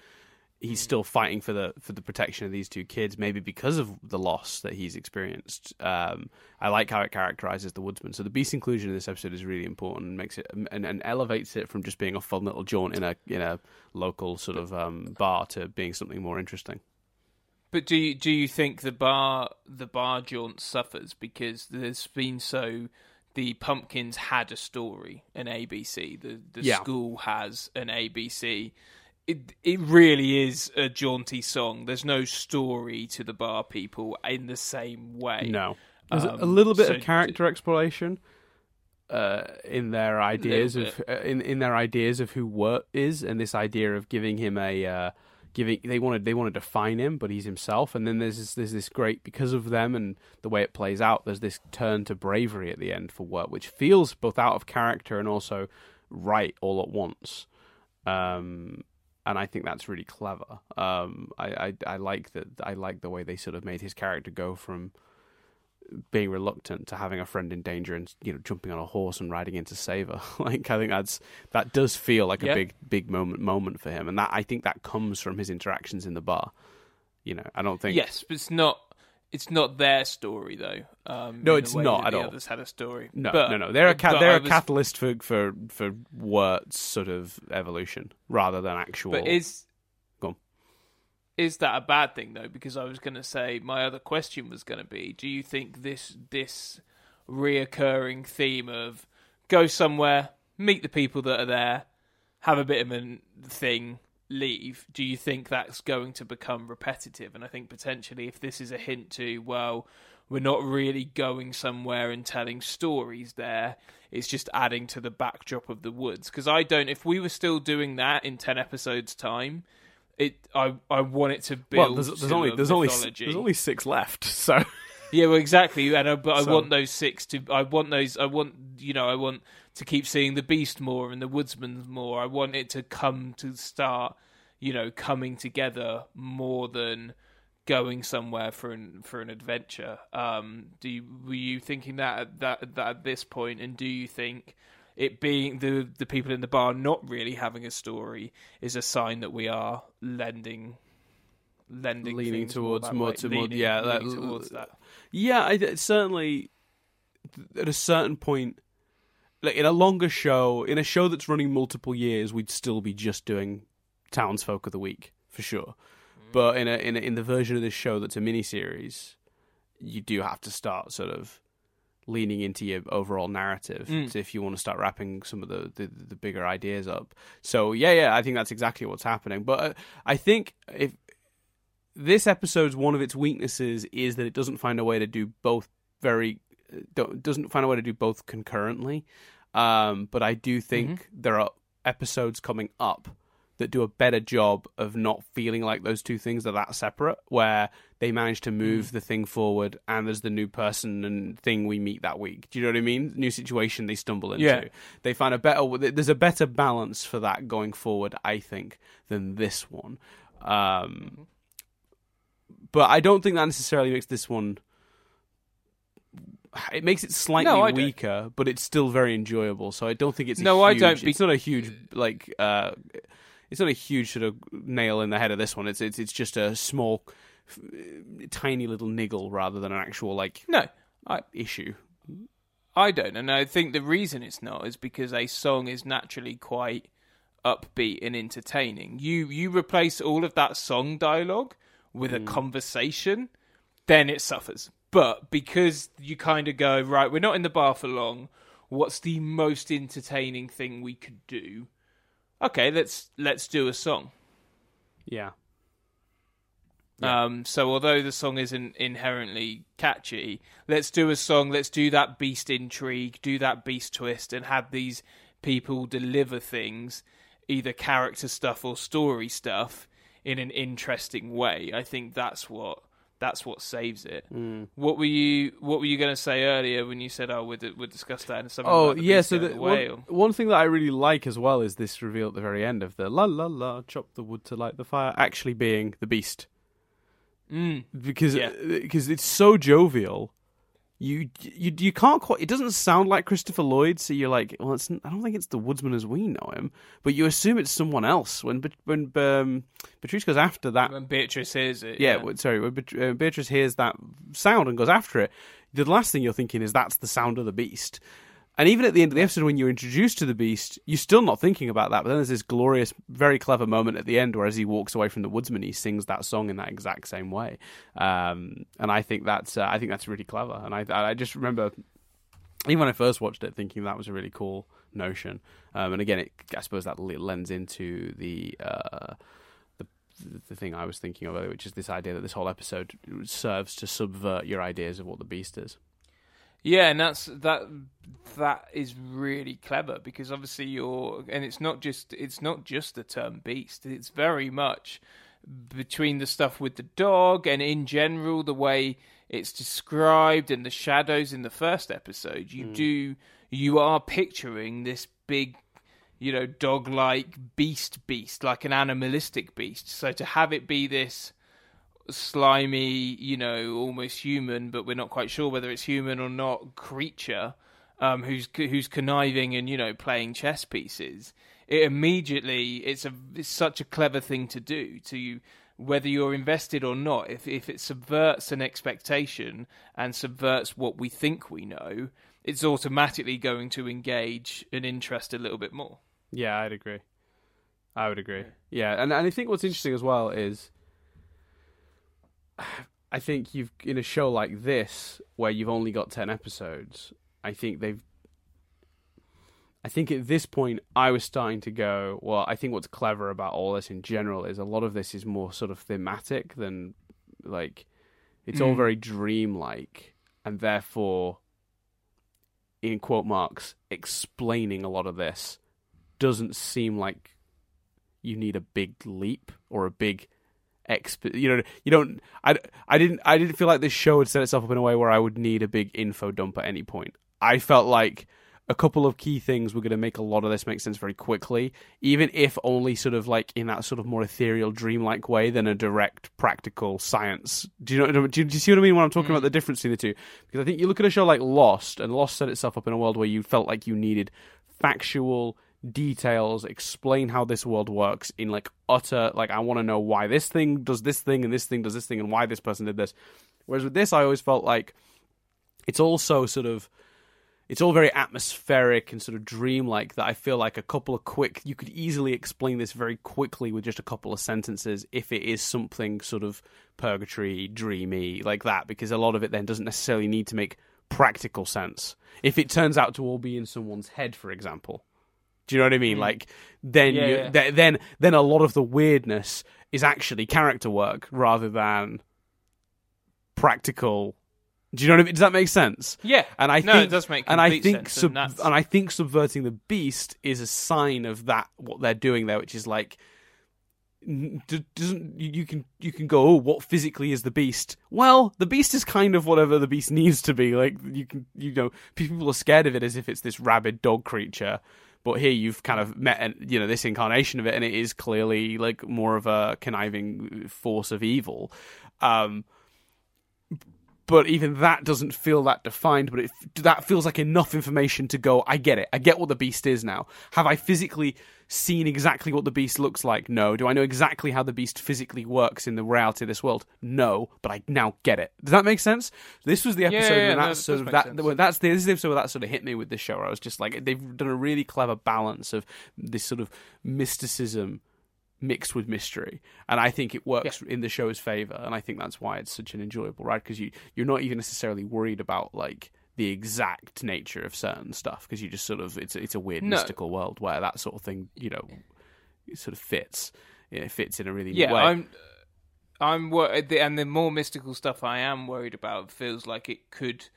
he's still fighting for the for the protection of these two kids, maybe because of the loss that he's experienced. Um, I like how it characterizes the woodsman. So the beast inclusion in this episode is really important, and makes it and, and elevates it from just being a fun little jaunt in a in a local sort of um, bar to being something more interesting. But do you do you think the bar the bar jaunt suffers because there's been so the pumpkins had a story an ABC the the Yeah. school has an ABC it it really is a jaunty song. There's no story to the bar people in the same way. No. There's a- a Um, little bit so- of character exploration uh, in their ideas of uh, in in their ideas of who Wirt is, and this idea of giving him a uh, giving they wanted they want to define him, but he's himself. And then there's this, there's this great because of them and the way it plays out. There's this turn to bravery at the end for Wirt, which feels both out of character and also right all at once. Um, and I think that's really clever. Um, I, I I like that. I like the way they sort of made his character go from being reluctant to having a friend in danger and you know jumping on a horse and riding in to save her. like I think that's that does feel like Yeah. a big big moment moment for him, and that I think that comes from his interactions in the bar. You know, I don't think yes but it's not it's not their story though um, No, it's not at all. others had a story No, But- no, no. They're a ca- they're I a was- catalyst for for for Wirt's sort of evolution rather than actual. But is. Is that a bad thing though? Because I was going to say my other question was going to be: Do you think this this reoccurring theme of go somewhere, meet the people that are there, have a bit of a thing, leave? Do you think that's going to become repetitive? And I think potentially, if this is a hint to well. We're not really going somewhere and telling stories there. It's just adding to the backdrop of the woods. Because I don't. If we were still doing that in ten episodes' time, it I I want it to build. well, there's, there's only there's only there's only six left, so yeah, well, exactly. And I, but I want those six to. I want those. I want you know. I want to keep seeing the beast more and the woodsman more. I want it to come to start, you know, coming together more than going somewhere for an for an adventure. Um, do you, were you thinking that at, that that at this point, and do you think it being the the people in the bar not really having a story is a sign that we are lending lending leaning towards more, to more leaning- yeah leaning that- towards that. Yeah, I, certainly at a certain point, like in a longer show, in a show that's running multiple years, we'd still be just doing townsfolk of the week for sure. Mm. But in a, in a, in the version of this show that's a miniseries, you do have to start sort of leaning into your overall narrative Mm. if you want to start wrapping some of the, the the bigger ideas up. So yeah, yeah, I think that's exactly what's happening. But uh, I think if this episode's one of its weaknesses is that it doesn't find a way to do both very don't, doesn't find a way to do both concurrently. Um, but I do think there are episodes coming up that do a better job of not feeling like those two things are that separate, where they manage to move the thing forward and there's the new person and thing we meet that week. Do you know what I mean? New situation they stumble into. Yeah. They find a better, there's a better balance for that going forward, I think, than this one. Um, but I don't think that necessarily makes this one. It makes it slightly No, I don't. weaker, but it's still very enjoyable. So I don't think it's No, I don't be- It's not a huge like. uh It's not a huge sort of nail in the head of this one. It's it's it's just a small, f- tiny little niggle rather than an actual like No, I issue. I don't, and I think the reason it's not is because a song is naturally quite upbeat and entertaining. You you replace all of that song dialogue with a hmm. conversation, then it suffers. But because you kind of go right, we're not in the bar for long. What's the most entertaining thing we could do? Okay, let's let's do a song. Yeah. Um, so although the song isn't inherently catchy, let's do a song. Let's do that beast intrigue, do that beast twist, and have these people deliver things, either character stuff or story stuff, in an interesting way. I think that's what that's what saves it. What were you What were you going to say earlier when you said, "Oh, we'll, we'll discuss that in something"? Oh yeah, so the, away," one, one thing that I really like as well is this reveal at the very end of the la la la chop the wood to light the fire actually being the beast Mm. because Yeah. because it's so jovial. You you you can't quite. It doesn't sound like Christopher Lloyd, so you're like, well, it's, I don't think it's the woodsman as we know him, but you assume it's someone else. When when um, Patrice goes after that when Beatrice hears it, yeah, w- sorry. When uh, Beatrice hears that sound and goes after it, the last thing you're thinking is that's the sound of the beast. And even at the end of the episode, when you're introduced to the beast, you're still not thinking about that. But then there's this glorious, very clever moment at the end where, as he walks away from the woodsman, he sings that song in that exact same way. Um, and I think that's, uh, I think that's really clever. And I, I just remember, even when I first watched it, thinking that was a really cool notion. Um, and again, it, I suppose that lends into the. Uh, the, the thing I was thinking of earlier, which is this idea that this whole episode serves to subvert your ideas of what the beast is. Yeah, and that's that. That is really clever because obviously you're, and it's not just it's not just the term beast. It's very much between the stuff with the dog and in general the way it's described and the shadows in the first episode. You hmm. do you are picturing this big you know, dog like beast beast, like an animalistic beast. So to have it be this slimy, you know, almost human, but we're not quite sure whether it's human or not creature, um, who's who's conniving and you know playing chess pieces. It immediately it's a it's such a clever thing to do to whether you're invested or not. If if it subverts an expectation and subverts what we think we know, it's automatically going to engage an interest a little bit more. Yeah, I'd agree. I would agree. Yeah, and and I think what's interesting as well is, I think you've in a show like this where you've only got ten episodes. I think they've. I think at this point I was starting to go. Well, I think what's clever about all this in general is a lot of this is more sort of thematic than like. It's all Mm. very dreamlike, and therefore, in quote marks, explaining a lot of this doesn't seem like you need a big leap or a big exp you know you don't I, I didn't I didn't feel like this show had set itself up in a way where I would need a big info dump at any point. I felt like a couple of key things were going to make a lot of this make sense very quickly, even if only sort of like in that sort of more ethereal, dreamlike way than a direct practical science. Do you know? Do you, do you see what I mean when I'm talking mm. about the difference between the two? Because I think you look at a show like Lost, and Lost set itself up in a world where you felt like you needed factual details, explain how this world works in like utter like I want to know why this thing does this thing and this thing does this thing and why this person did this. Whereas with this, I always felt like it's also sort of it's all very atmospheric and sort of dreamlike that I feel like a couple of quick you could easily explain this very quickly with just a couple of sentences if it is something sort of purgatory dreamy like that because a lot of it then doesn't necessarily need to make practical sense if it turns out to all be in someone's head for example do you know what I mean? Mm. Like then yeah, you, yeah. Th- then then a lot of the weirdness is actually character work rather than practical do you know what I mean? Does that make sense? Yeah, and I no, think it does make and I think sense, sub- and, and, I think subverting the beast is a sign of that what they're doing there, which is like doesn't you can you can go oh what physically is the beast well the beast is kind of whatever the beast needs to be like you can you know people are scared of it as if it's this rabid dog creature but here you've kind of met, you know, this incarnation of it, and it is clearly like more of a conniving force of evil. Um, but even that doesn't feel that defined. But it, that feels like enough information to go. I get it. I get what the beast is now. Have I physically seen exactly what the beast looks like? No. Do I know exactly how the beast physically works in the reality of this world? No. But I now get it. Does that make sense? This was the episode yeah, yeah, when no, that sort of that. When that's the, this is the episode where that sort of hit me with this show. Where I was just like, they've done a really clever balance of this sort of mysticism mixed with mystery, and I think it works yeah. in the show's favor, and I think that's why it's such an enjoyable ride because you you're not even necessarily worried about like the exact nature of certain stuff because you just sort of it's it's a weird no. mystical world where that sort of thing you know sort of fits it fits in a really yeah way. I'm I'm worried and the more mystical stuff I am worried about feels like it could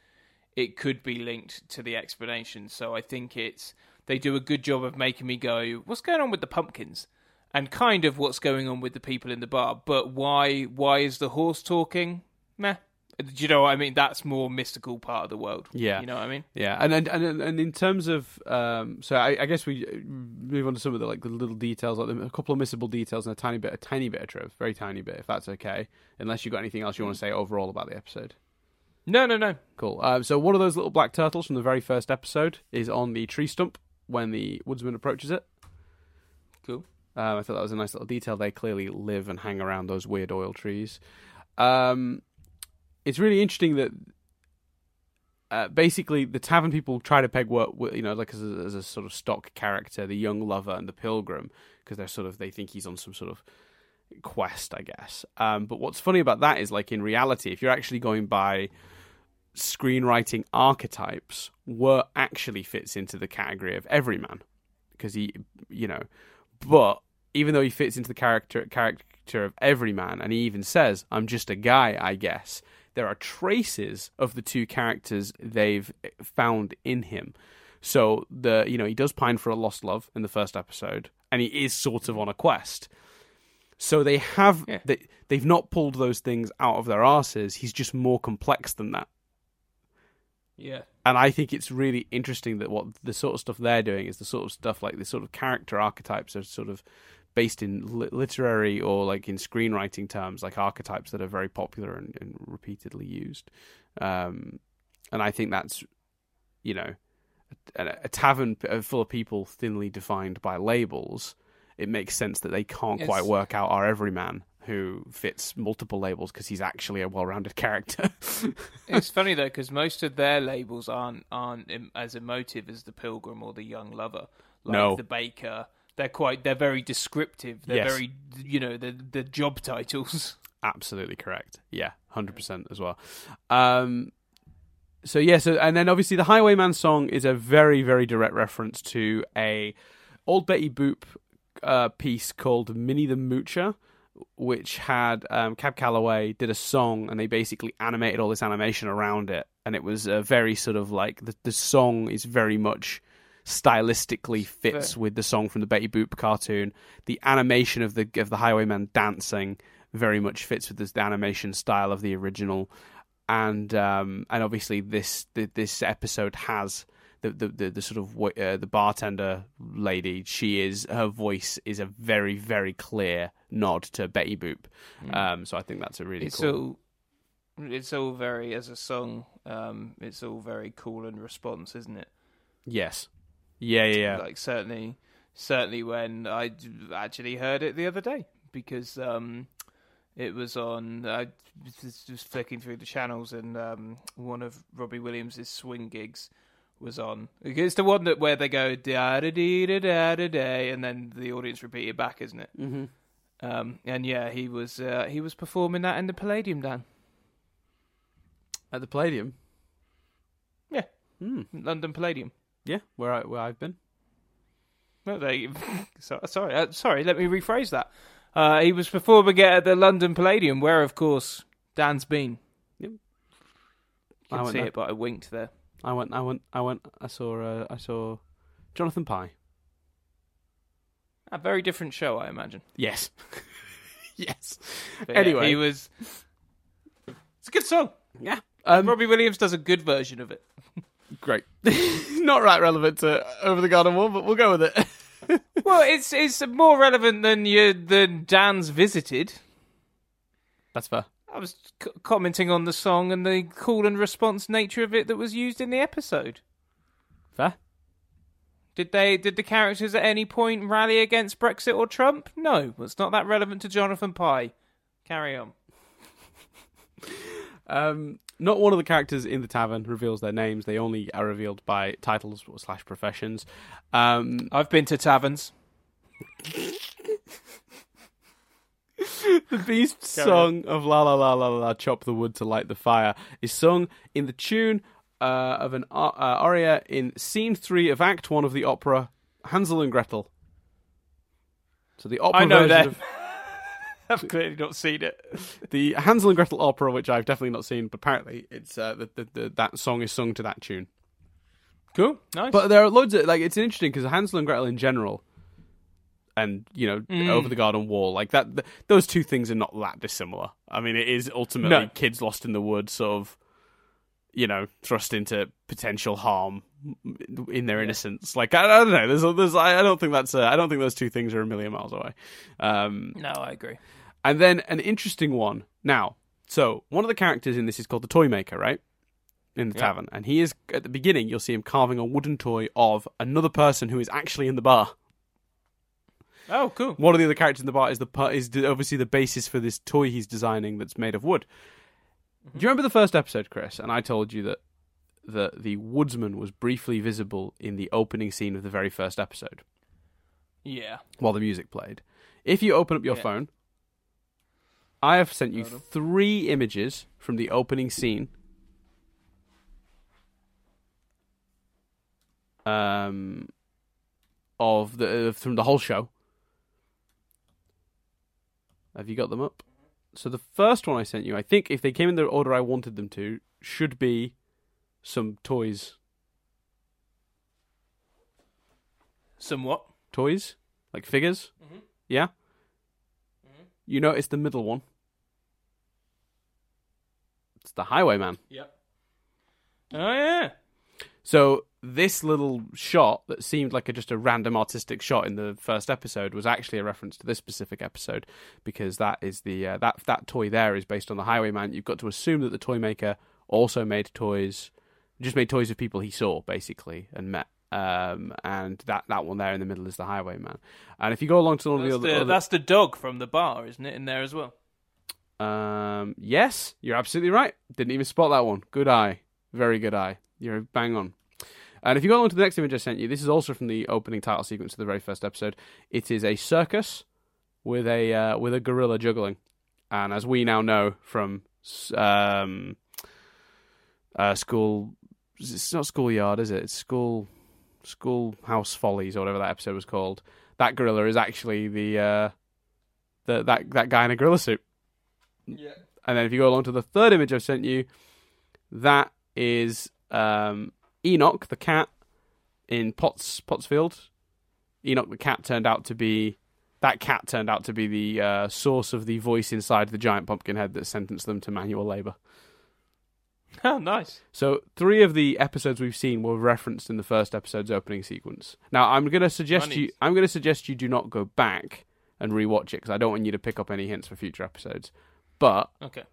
it could be linked to the explanation so I think it's they do a good job of making me go what's going on with the pumpkins and kind of what's going on with the people in the bar. But why why is the horse talking? Meh. Do you know what I mean? That's more mystical part of the world. Yeah, you know what I mean. Yeah, and and and, and in terms of, um, so I, I, guess we move on to some of the like the little details, like a couple of missable details, and a tiny bit, a tiny bit of truth, very tiny bit, if that's okay. Unless you've got anything else you want to say overall about the episode. No, no, no. Cool. Um, so one of those little black turtles from the very first episode is on the tree stump when the woodsman approaches it. Cool. Um, I thought that was a nice little detail. They clearly live and hang around those weird oil trees. Um, it's really interesting that uh, basically the tavern people try to peg what you know, like as a, as a sort of stock character, the young lover and the pilgrim, because they're sort of they think he's on some sort of quest, I guess. Um, but what's funny about that is like in reality, if you're actually going by screenwriting archetypes, Wirt actually fits into the category of everyman because he, you know, but even though he fits into the character character of everyman and he even says, "I'm just a guy, I guess." There are traces of the two characters they've found in him. So the you know he does pine for a lost love in the first episode, and he is sort of on a quest. So they have yeah. they they've not pulled those things out of their asses. He's just more complex than that. Yeah. And I think it's really interesting that what the sort of stuff they're doing is the sort of stuff like the sort of character archetypes are sort of based in li- literary or like in screenwriting terms, like archetypes that are very popular and, and repeatedly used. Um, and I think that's, you know, a, a, tavern full of people thinly defined by labels. It makes sense that they can't it's... quite work out our everyman who fits multiple labels because he's actually a well-rounded character. it's funny though because most of their labels aren't aren't as emotive as the pilgrim or the young lover. Like no. the baker, they're quite they're very descriptive. They're yes. very you know the the job titles. Absolutely correct. Yeah, hundred percent as well. Um, so yeah, so and then obviously the Highwayman song is a very very direct reference to a old Betty Boop uh, piece called Minnie the Moocher which had um, Cab Calloway did a song and they basically animated all this animation around it, and it was a very sort of like the the song is very much stylistically fits with the song from the Betty Boop cartoon. The animation of the of the Highwayman dancing very much fits with this, the animation style of the original, and um, and obviously this this episode has the the the, the sort of uh, the bartender lady. She is her voice is a very very clear nod to Betty Boop. Um, so I think that's a really it's cool. all it's all very as a song. Um, it's all very cool and response, isn't it? Yes. Yeah, yeah, yeah. Like certainly, certainly when I actually heard it the other day because um, it was on. I was just flicking through the channels and um, one of Robbie Williams' swing gigs was on. It's the one that where they go da da dee da da da da, and then the audience repeat it back, isn't it? hmm Um, and yeah, he was uh, he was performing that in the Palladium, Dan. At the Palladium. Yeah. Hmm. London Palladium. Yeah, where I where I've been. No, they. so, sorry, uh, sorry. Let me rephrase that. Uh, he was performing at the London Palladium, where, of course, Dan's been. Yep. I can see there. it, but I winked there. I went. I went. I went. I saw. Uh, I saw Jonathan Pie. A very different show, I imagine. Yes. yes. But yeah, Anyway. he was. It's a good song. Yeah. Um, Robbie Williams does a good version of it. Great. Not right relevant to Over the Garden Wall, but we'll go with it. well, it's it's more relevant than you than Dan's visited. That's fair. I was c- commenting on the song and the call and response nature of it that was used in the episode. Fair. Did they? Did the characters at any point rally against Brexit or Trump? No, it's not that relevant to Jonathan Pie. Carry on. Um, not one of the characters in the tavern reveals their names. They only are revealed by titles slash professions. Um, I've been to taverns. the Beast Carry song of La La La La La La Chop the Wood to Light the Fire is sung in the tune uh, of an uh, uh, aria in Scene 3 of Act 1 of the opera Hansel and Gretel. So the opera I know version that. of I've clearly not seen it. the Hansel and Gretel opera, which I've definitely not seen, but apparently it's uh, the, the, the, that song is sung to that tune. Cool, nice. But there are loads of like it's interesting because Hansel and Gretel in general, and you know Mm. over the garden wall like that. Th- those two things are not that dissimilar. I mean, it is ultimately No. kids lost in the woods, sort of, you know, thrust into potential harm in their innocence. Like I, I don't know. There's, there's I I don't think that's uh, I don't think those two things are a million miles away. Um, no, I agree. And then an interesting one. Now, so one of the characters in this is called the Toy Maker, right? In the Yeah. tavern. And he is, at the beginning, you'll see him carving a wooden toy of another person who is actually in the bar. Oh, cool. One of the other characters in the bar is the is obviously the basis for this toy he's designing that's made of wood. Mm-hmm. Do you remember the first episode, Chris? And I told you that the the woodsman was briefly visible in the opening scene of the very first episode Yeah. while the music played. If you open up your Yeah. phone, I have sent you three images from the opening scene. Um, of the uh, from the whole show. Have you got them up? So the first one I sent you, I think, if they came in the order I wanted them to, should be some toys. Some what? Toys, like figures. Mhm. Yeah. You notice the middle one. It's the Highwayman. Yep. Oh yeah. So this little shot that seemed like a, just a random artistic shot in the first episode was actually a reference to this specific episode because that is the uh, that that toy there is based on the Highwayman. You've got to assume that the toy maker also made toys, just made toys of people he saw basically and met. Um, and that, that one there in the middle is the Highwayman. And if you go along to all the the, other, that's the dog from the bar, isn't it? In there as well. Um, yes, you're absolutely right. Didn't even spot that one. Good eye. Very good eye. You're bang on. And if you go along to the next image I sent you, this is also from the opening title sequence of the very first episode. It is a circus with a uh, with a gorilla juggling, and as we now know from um, uh, school, it's not schoolyard, is it? It's school schoolhouse follies or whatever that episode was called. That gorilla is actually the uh, the that that guy in a gorilla suit. Yeah. And then if you go along to the third image I've sent you, that is um, Enoch the cat in Potts Pottsfield. Enoch the cat turned out to be that cat turned out to be the uh, source of the voice inside the giant pumpkin head that sentenced them to manual labor. Oh, nice. So three of the episodes we've seen were referenced in the first episode's opening sequence. Now I'm going to suggest you. I'm going to suggest you do not go back and rewatch it because I don't want you to pick up any hints for future episodes. But Okay.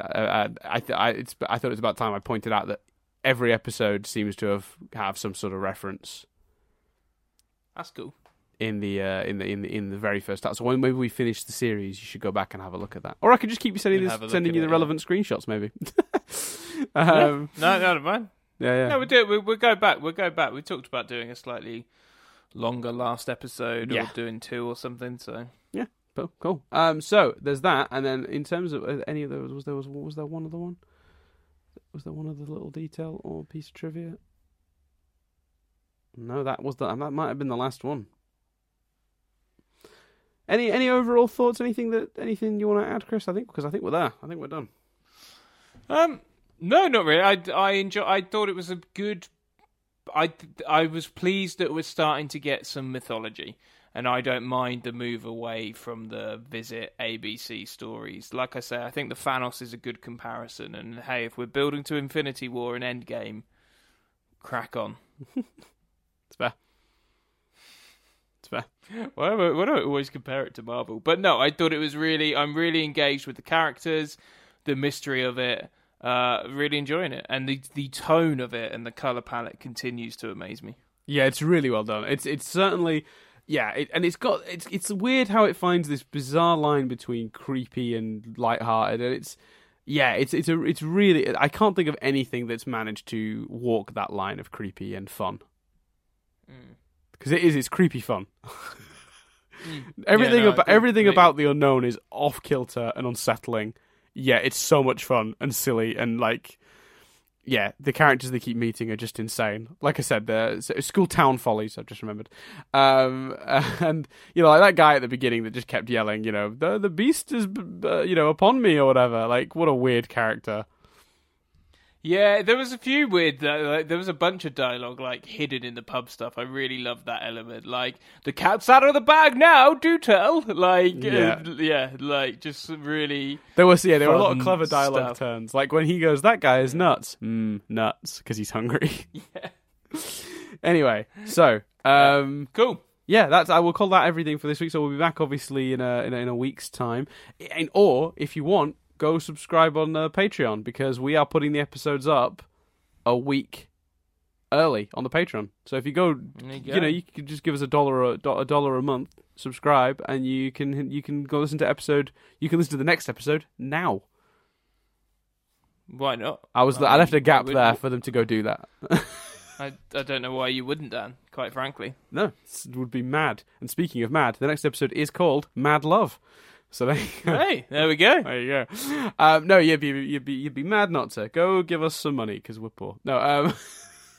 uh, I, th- I, it's, I thought it was about time I pointed out that every episode seems to have have some sort of reference That's cool. in the uh, in the in the in the very first time. So when maybe we finish the series, you should go back and have a look at that. Or I could just keep you sending this, have a look sending you it, the yeah. relevant screenshots, maybe. um, No, no, no, man. yeah, yeah. No, we'll do it. We'll, we'll go back. We'll go back. We talked about doing a slightly longer last episode Yeah. or doing two or something. So yeah, Cool, cool. Um, so there's that, and then in terms of uh, any of those, was there was was there one other one? Was there one other little detail or piece of trivia? No, that was the that might have been the last one. Any any overall thoughts? Anything that anything you want to add, Chris? I think because I think we're there. I think we're done. Um, no, not really. I, I enjoy. I thought it was a good. I I was pleased that we're starting to get some mythology, and I don't mind the move away from the visit ABC stories. Like I say, I think the Thanos is a good comparison. And hey, if we're building to Infinity War and Endgame, crack on. It's fair. It's fair. Why do, I, why do I always compare it to Marvel? But no, I thought it was really. I'm really engaged with the characters, the mystery of it. Uh, really enjoying it, and the the tone of it and the color palette continues to amaze me. Yeah, it's really well done. It's it's certainly yeah, it, and it's got it's it's weird how it finds this bizarre line between creepy and lighthearted, and it's yeah, it's it's a it's really I can't think of anything that's managed to walk that line of creepy and fun because it is it's creepy fun. everything Yeah, no, about everything about the unknown is off kilter and unsettling. Yeah, it's so much fun and silly and like yeah, the characters they keep meeting are just insane. Like I said, the school town follies. I've just remembered, um, and you know, like that guy at the beginning that just kept yelling, you know, the the beast is, uh, you know, upon me or whatever. Like, what a weird character. Yeah, there was a few weird. Uh, like, there was a bunch of dialogue like hidden in the pub stuff. I really loved that element. Like the cat's out of the bag now. Do tell. Like Yeah. yeah, yeah like just really. There was yeah, there were a lot of clever dialogue stuff. turns. Like when he goes, "That guy is nuts," mm, nuts, because he's hungry. Yeah. anyway, so um, Cool. yeah, that's I will call that everything for this week. So we'll be back obviously in a in a, in a week's time, and, or if you want, go subscribe on uh, Patreon because we are putting the episodes up a week early on the Patreon. So if you go, you, go. you know, you can just give us a dollar a, a dollar a month, subscribe, and you can you can go listen to episode. You can listen to the next episode now. Why not? I was I I left a gap there for them to go do that. I I don't know why you wouldn't, Dan. Quite frankly. no, it would be mad. And speaking of mad, the next episode is called Mad Love. So there you go. hey, there we go. There you go. Um, no, you'd be you'd be you'd be mad not to go give us some money because we're poor. No, um,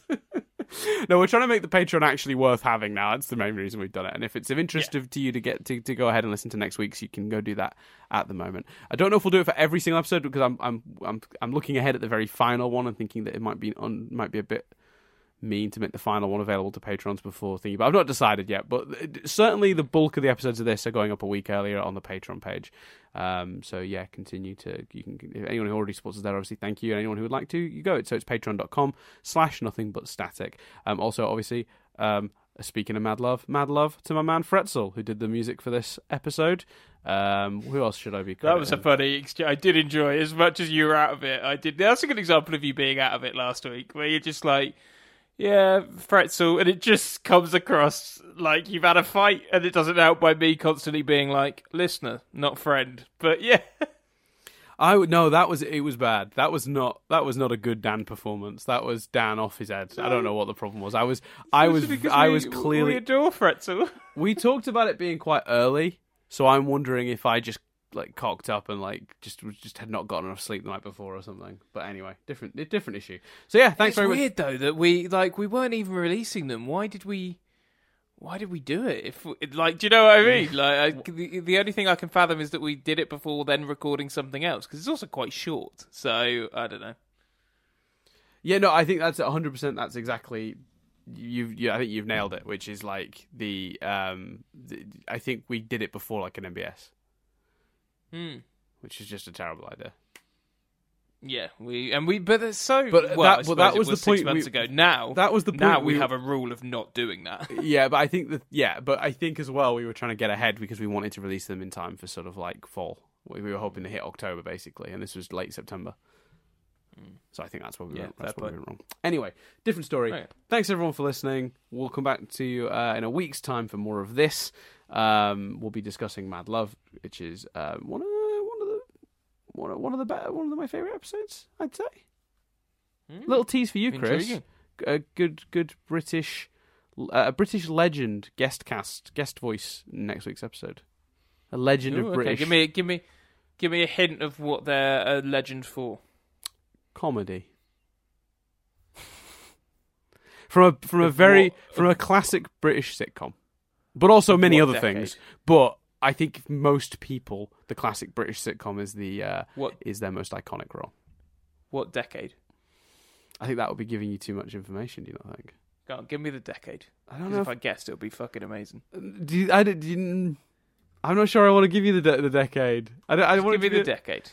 no, we're trying to make the Patreon actually worth having now. That's the main reason we've done it. And if it's of interest of, to you to get to, to go ahead and listen to next week's, you can go do that at the moment. I don't know if we'll do it for every single episode because I'm I'm I'm I'm looking ahead at the very final one and thinking that it might be un, might be a bit mean to make the final one available to patrons before thinking but I've not decided yet but certainly the bulk of the episodes of this are going up a week earlier on the Patreon page um, so yeah continue to you can if anyone who already supports us there obviously thank you and anyone who would like to you go so it's patreon.com slash nothing but static um, also obviously um, speaking of mad love mad love to my man Fretzel who did the music for this episode um, who else should I be That was a funny exchange. I did enjoy it as much as you were out of it. I did. That's a good example of you being out of it last week, where you're just like, yeah, Fretzel, and it just comes across like you've had a fight, and it doesn't help by me constantly being like, listener, not friend. But yeah, I would no, that was it was bad. That was not that was not a good Dan performance. That was Dan off his head. I don't know what the problem was. I was I was I we- was we clearly adore Fretzel. we talked about it being quite early, so I'm wondering if I just like cocked up and like just just had not gotten enough sleep the night before or something. But anyway, different different issue. So yeah, thanks it's very much. weird though that we like we weren't even releasing them. Why did we? Why did we do it? If like, do you know what I mean? Like, I, the, the only thing I can fathom is that we did it before then recording something else because it's also quite short. So I don't know. Yeah, no, I think that's 100. percent That's exactly you've. You, I think you've nailed it. Which is like the um. The, I think we did it before like an NBS, Hmm. which is just a terrible idea. Yeah, we and we, but it's so. But well, that- suppose that it was the six point months we- ago. Now that was the now point we we- have a rule of not doing that. Yeah, but I think that yeah, but I think as well we were trying to get ahead because we wanted to release them in time for sort of like fall. We we were hoping to hit October basically, and this was late September. So I think that's what we Hmm. Yeah, went, that's what we went wrong. Anyway, different story. Thanks everyone for listening. We'll come back to you uh, in a week's time for more of this. Um, we'll be discussing Mad Love, which is uh, one of the, one of the one of, one of the better one of my favorite episodes. I'd say. Hmm. Little tease for you, Chris. A good, good British, uh, a British legend guest cast, guest voice next week's episode. A legend Ooh, of okay, Give me, give me, give me a hint of what they're a legend for. comedy. from a from a very what- from a classic British sitcom, but also many what other decade? things. But I think most people, the classic British sitcom is the uh, What is their most iconic role. what decade? I think that would be giving you too much information. Do you not think? Go on, give me the decade. I don't know. if I guessed, it would be fucking amazing. Do you, I didn't. I'm not sure. I want to give you the de- the decade. I don't. I Just want to give me to the decade.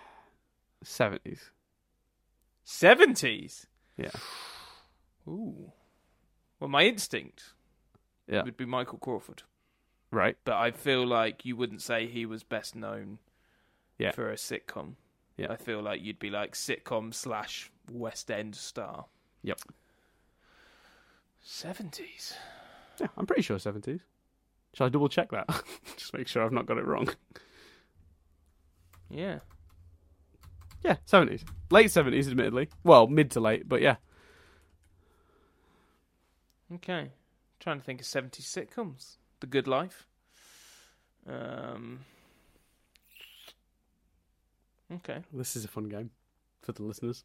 seventies. Seventies. Yeah. Ooh. Well, my instinct Yeah. would be Michael Crawford, Right. but I feel like you wouldn't say he was best known Yeah. for a sitcom. Yeah. I feel like you'd be like sitcom slash West End star. Yep. Seventies. Yeah, I'm pretty sure seventies. Shall I double check that? Just make sure I've not got it wrong. Yeah. Yeah, seventies, late seventies, admittedly. Well, mid to late, but yeah. Okay. Trying to think of 70s sitcoms. The Good Life. Um. Okay. This is a fun game for the listeners.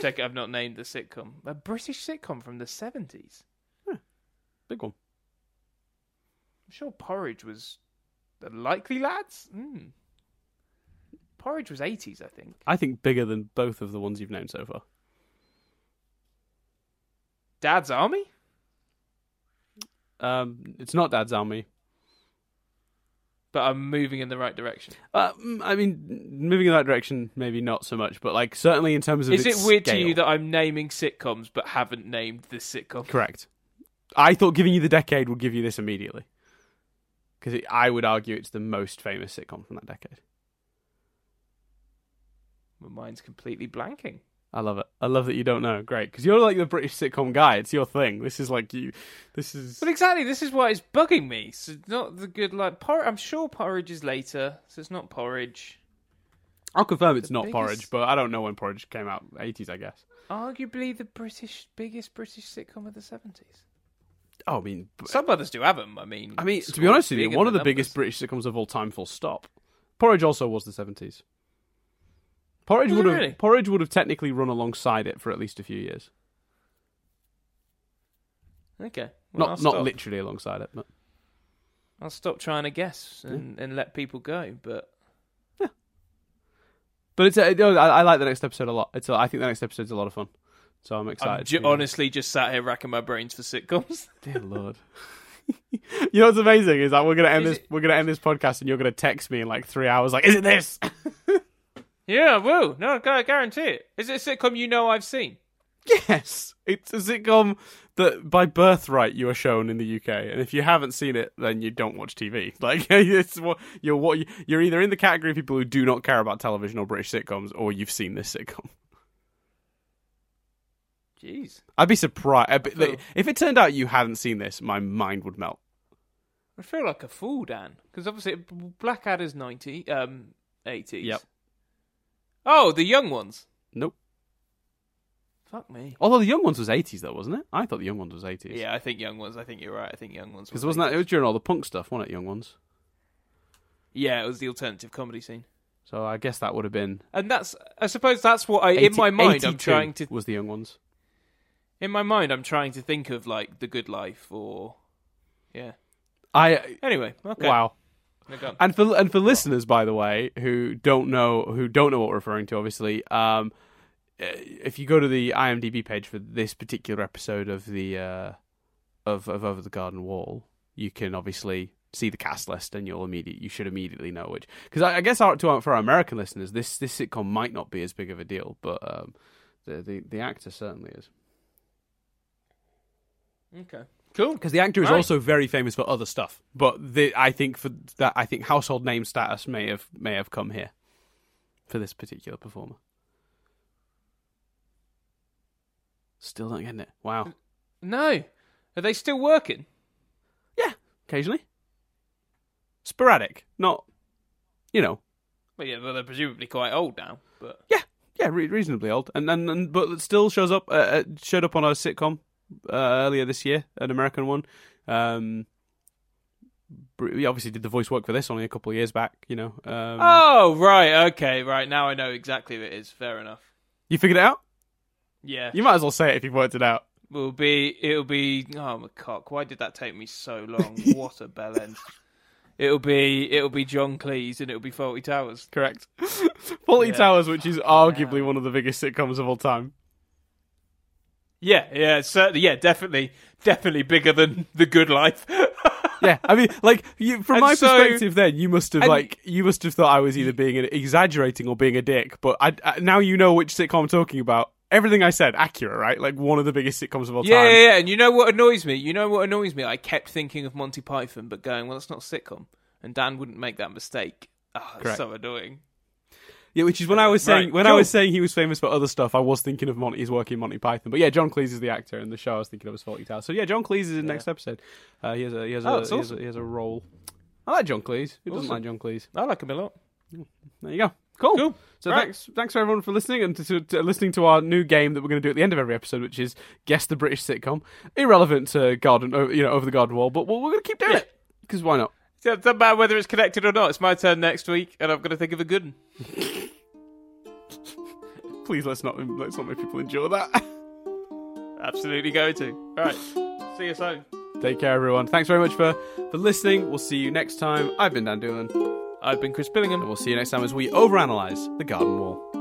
Take it I've not named the sitcom. A British sitcom from the 70s. Big one. I'm sure Porridge was the Likely Lads. Mm. Porridge was 80s, I think. I think bigger than both of the ones you've named so far. Dad's Army. Um, it's not Dad's Army. But I'm moving in the right direction. Uh, mm, I mean, moving in that direction, maybe not so much, but like certainly in terms of Is it weird to you that I'm naming sitcoms but haven't named this sitcom? Correct. I thought giving you the decade would give you this immediately, because I would argue it's the most famous sitcom from that decade. My mind's completely blanking. I love it. I love that you don't know. Great, because you're like the British sitcom guy. It's your thing. This is like you. This is. But exactly, this is why it's bugging me. So not the good like porridge. I'm sure porridge is later, so it's not porridge. I'll confirm it's not biggest- porridge, but I don't know when porridge came out. Eighties, I guess. Arguably the British biggest British sitcom of the seventies. Oh, I mean, Some others do have them. I mean, I mean, to be honest with you, one of the numbers. biggest British sitcoms of all time. Full stop. Porridge also was the seventies. Porridge oh, would have really? Porridge would have technically run alongside it for at least a few years. Okay, well, Not not literally alongside it, but I'll stop trying to guess and, and let people go. But but it's a, oh, I, I like the next episode a lot. It's a, I think the next episode's a lot of fun. So I'm excited. I'm ju- honestly just sat here racking my brains for sitcoms. Dear Lord. you know what's amazing is that we're gonna end Is this we're gonna end this podcast and you're gonna text me in like three hours like, is it this? yeah, I will. No, I guarantee it. Is it a sitcom you know I've seen? yes. It's a sitcom that by birthright you are shown in the UK. And if you haven't seen it, then you don't watch TV. Like it's what you're what you're either in the category of people who do not care about television or British sitcoms, or you've seen this sitcom. Jeez, I'd be surprised I'd be- feel- if it turned out you hadn't seen this. My mind would melt. I feel like a fool, Dan, because obviously Blackadder's ninety, um, eighties. Yep. Oh, the young ones. Nope. Fuck me. Although the young ones was 80s though, wasn't it? I thought the young ones was 80s. Yeah, I think young ones. I think you're right. I think young ones. Because wasn't that it was during all the punk stuff, wasn't it? Young ones. Yeah, it was the alternative comedy scene, So I guess that would have been. and that's. I suppose that's what I. 80 in my mind, I'm trying to. Was the young ones? In my mind, I'm trying to think of like the Good Life or. Yeah. I Anyway. Okay. wow. No, go on. And for and for listeners, by the way, who don't know who don't know what we're referring to, obviously, um, uh, if you go to the IMDb page for this particular episode of the uh, of of Over the Garden Wall, you can obviously see the cast list and you'll immediately you should immediately know which. Because I, I, guess our, to for our American listeners, this this sitcom might not be as big of a deal, but um, the, the the actor certainly is. Okay. Cool. Because the actor is right. also very famous for other stuff, but the, I think for that, I think household name status may have may have come here for this particular performer. Still not getting it. Wow. No. Are they still working? Yeah, occasionally. Sporadic, not, you know. Well, yeah, well, they're presumably quite old now, but yeah, yeah, re- reasonably old, and and, and but still shows up. Uh, uh showed up on a sitcom uh, earlier this year, an American one. Um, we obviously did the voice work for this only a couple of years back, you know. Um, oh, right, okay, right. Now I know exactly who it is. Fair enough. You figured it out? Yeah. You might as well say it if you've worked it out. Will be. It'll be. Oh my cock! Why did that take me so long? what a bell end. It'll be. It'll be John Cleese and it'll be Fawlty Towers. Correct. Fawlty yeah. Towers, which is arguably yeah. one of the biggest sitcoms of all time. Yeah, yeah, certainly, yeah, definitely, definitely bigger than The Good Life. yeah, I mean, like you, from and my so, perspective, then you must have like you must have thought I was either being an, exaggerating or being a dick. But I, I, now you know which sitcom I'm talking about. Everything I said accurate, right? Like one of the biggest sitcoms of all yeah, time. Yeah, yeah. And you know what annoys me? You know what annoys me? I kept thinking of Monty Python, but going, well, it's not a sitcom, and Dan wouldn't make that mistake. Ah, oh, it's so annoying. Yeah, which is when I was saying right, when cool. I was saying he was famous for other stuff, I was thinking of Monty, his work in Monty Python. But yeah, John Cleese is the actor in the show. I was thinking of his Fawlty Towers. So yeah, John Cleese is in the yeah. next episode. Uh, he has a he has, oh, a, he, has a, he has a role. I like John Cleese. Who doesn't like John Cleese? I like him a lot. There you go. Cool. Cool. So right. thanks, thanks for everyone for listening and to, to, to, listening to our new game that we're going to do at the end of every episode, which is guess the British sitcom, irrelevant to Garden, you know, over the garden wall, but we're going to keep doing yeah. it because why not? It doesn't matter whether it's connected or not. It's my turn next week, and I'm going to think of a good one. Please let's not let's not make people endure that. Absolutely going to. All right. See you soon. Take care, everyone. Thanks very much for for listening. We'll see you next time. I've been Dan Doolan. I've been Chris Billingham. And we'll see you next time as we overanalyze the Garden Wall.